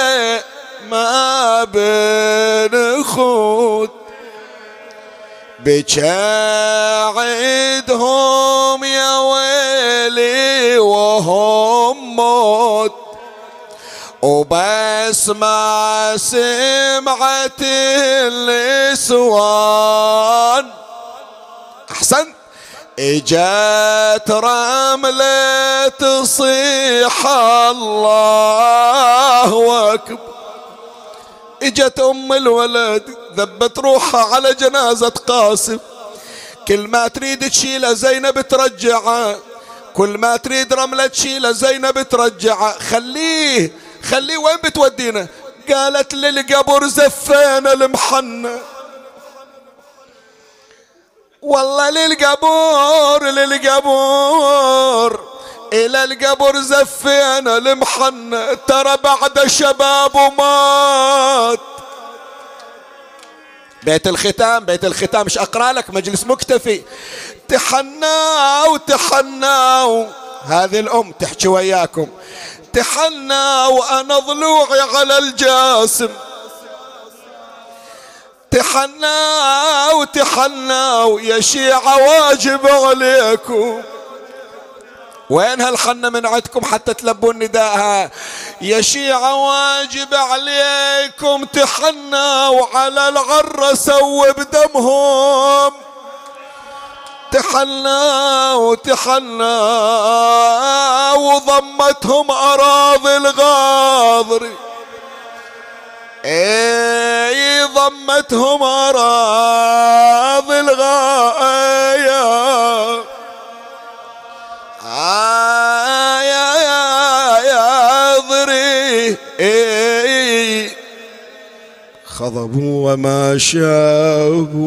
ما بين خود بجاعدهم يا ويلي وهم موت. وبس ما سمعت النسوان أحسن. اجت رملة تصيح الله أكبر. إجت أم الولد. ذبت روحها على جنازة قاسم. كل ما تريد تشيله زينب ترجعه. كل ما تريد رملة تشيله زينب ترجعه. خليه خليه. وين بتودينا؟ قالت للقبر زفينا المحنة. والله للقبور للقبور إلى القبر زفينا المحنة. ترى بعد شباب ومات. بيت الختام بيت الختام مش أقرأ لك؟ مجلس مكتفي. تحنى وتحنى هذه الأم تحكي وياكم. تحنى وأنا ضلوعي على الجاسم. تحنى وتحنى يا شيعة واجب عليكم. وين هالحنة من عندكم حتى تلبون نداءها؟ يا شيعة واجب عليكم تحنى وعلى العرة سووا بدمهم. تحنى وتحنى وضمتهم أراضي الغاضر إي ضمتهم أراضي الغاية. يا يا يا ضري خضبوا وما شابوا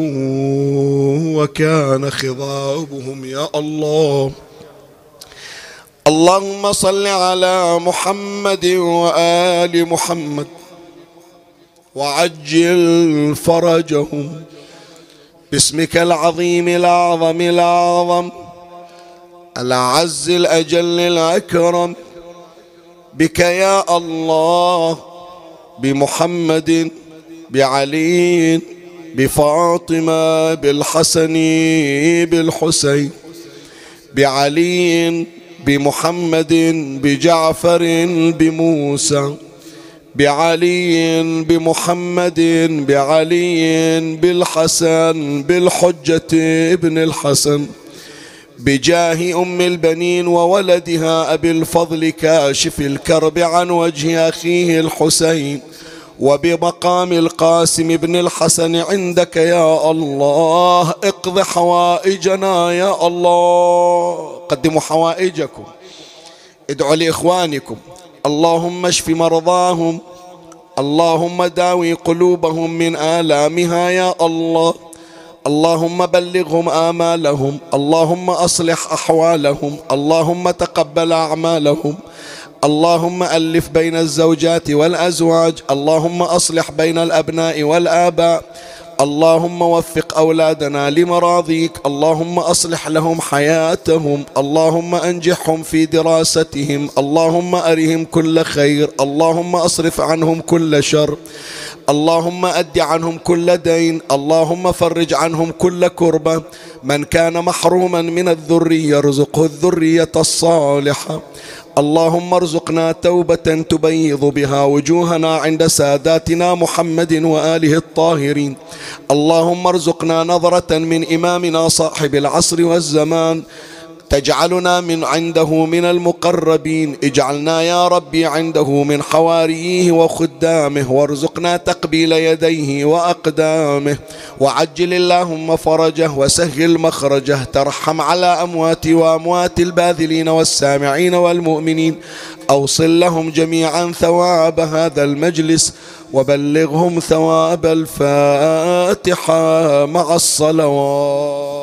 وكان خضابهم يا الله اللهم صل على محمد وآل محمد وعجل فرجهم باسمك العظيم الأعظم الأعظم الأعز الأجل الأكرم بك يا الله بمحمد بعلي بفاطمة بالحسن بالحسين بعلي بمحمد بجعفر بموسى بعلي بمحمد بعلي بالحسن بالحجة ابن الحسن. بجاه أم البنين وولدها أبي الفضل كاشف الكرب عن وجه أخيه الحسين وبمقام القاسم بن الحسن عندك يا الله اقض حوائجنا يا الله. قدموا حوائجكم. ادعوا لإخوانكم. اللهم اشف مرضاهم. اللهم داوي قلوبهم من آلامها يا الله. اللهم بلغهم آمالهم اللهم أصلح أحوالهم اللهم تقبل أعمالهم اللهم ألف بين الزوجات والأزواج اللهم أصلح بين الأبناء والآباء اللهم وفق أولادنا لمراضيك اللهم أصلح لهم حياتهم اللهم أنجحهم في دراستهم اللهم أرهم كل خير اللهم أصرف عنهم كل شر. اللهم أد عنهم كل دين اللهم فرج عنهم كل كربة. من كان محروما من الذرية ارزقه الذرية الصالحة. اللهم ارزقنا توبة تبيض بها وجوهنا عند ساداتنا محمد وآله الطاهرين. اللهم ارزقنا نظرة من إمامنا صاحب العصر والزمان. تجعلنا من عنده من المقربين. اجعلنا يا ربي عنده من حواريه وخدامه. وارزقنا تقبيل يديه وأقدامه. وعجل اللهم فرجه وسهل مخرجه. ترحم على أموات وأموات الباذلين والسامعين والمؤمنين. أوصل لهم جميعا ثواب هذا المجلس. وبلغهم ثواب الفاتحة. مع الصلوات.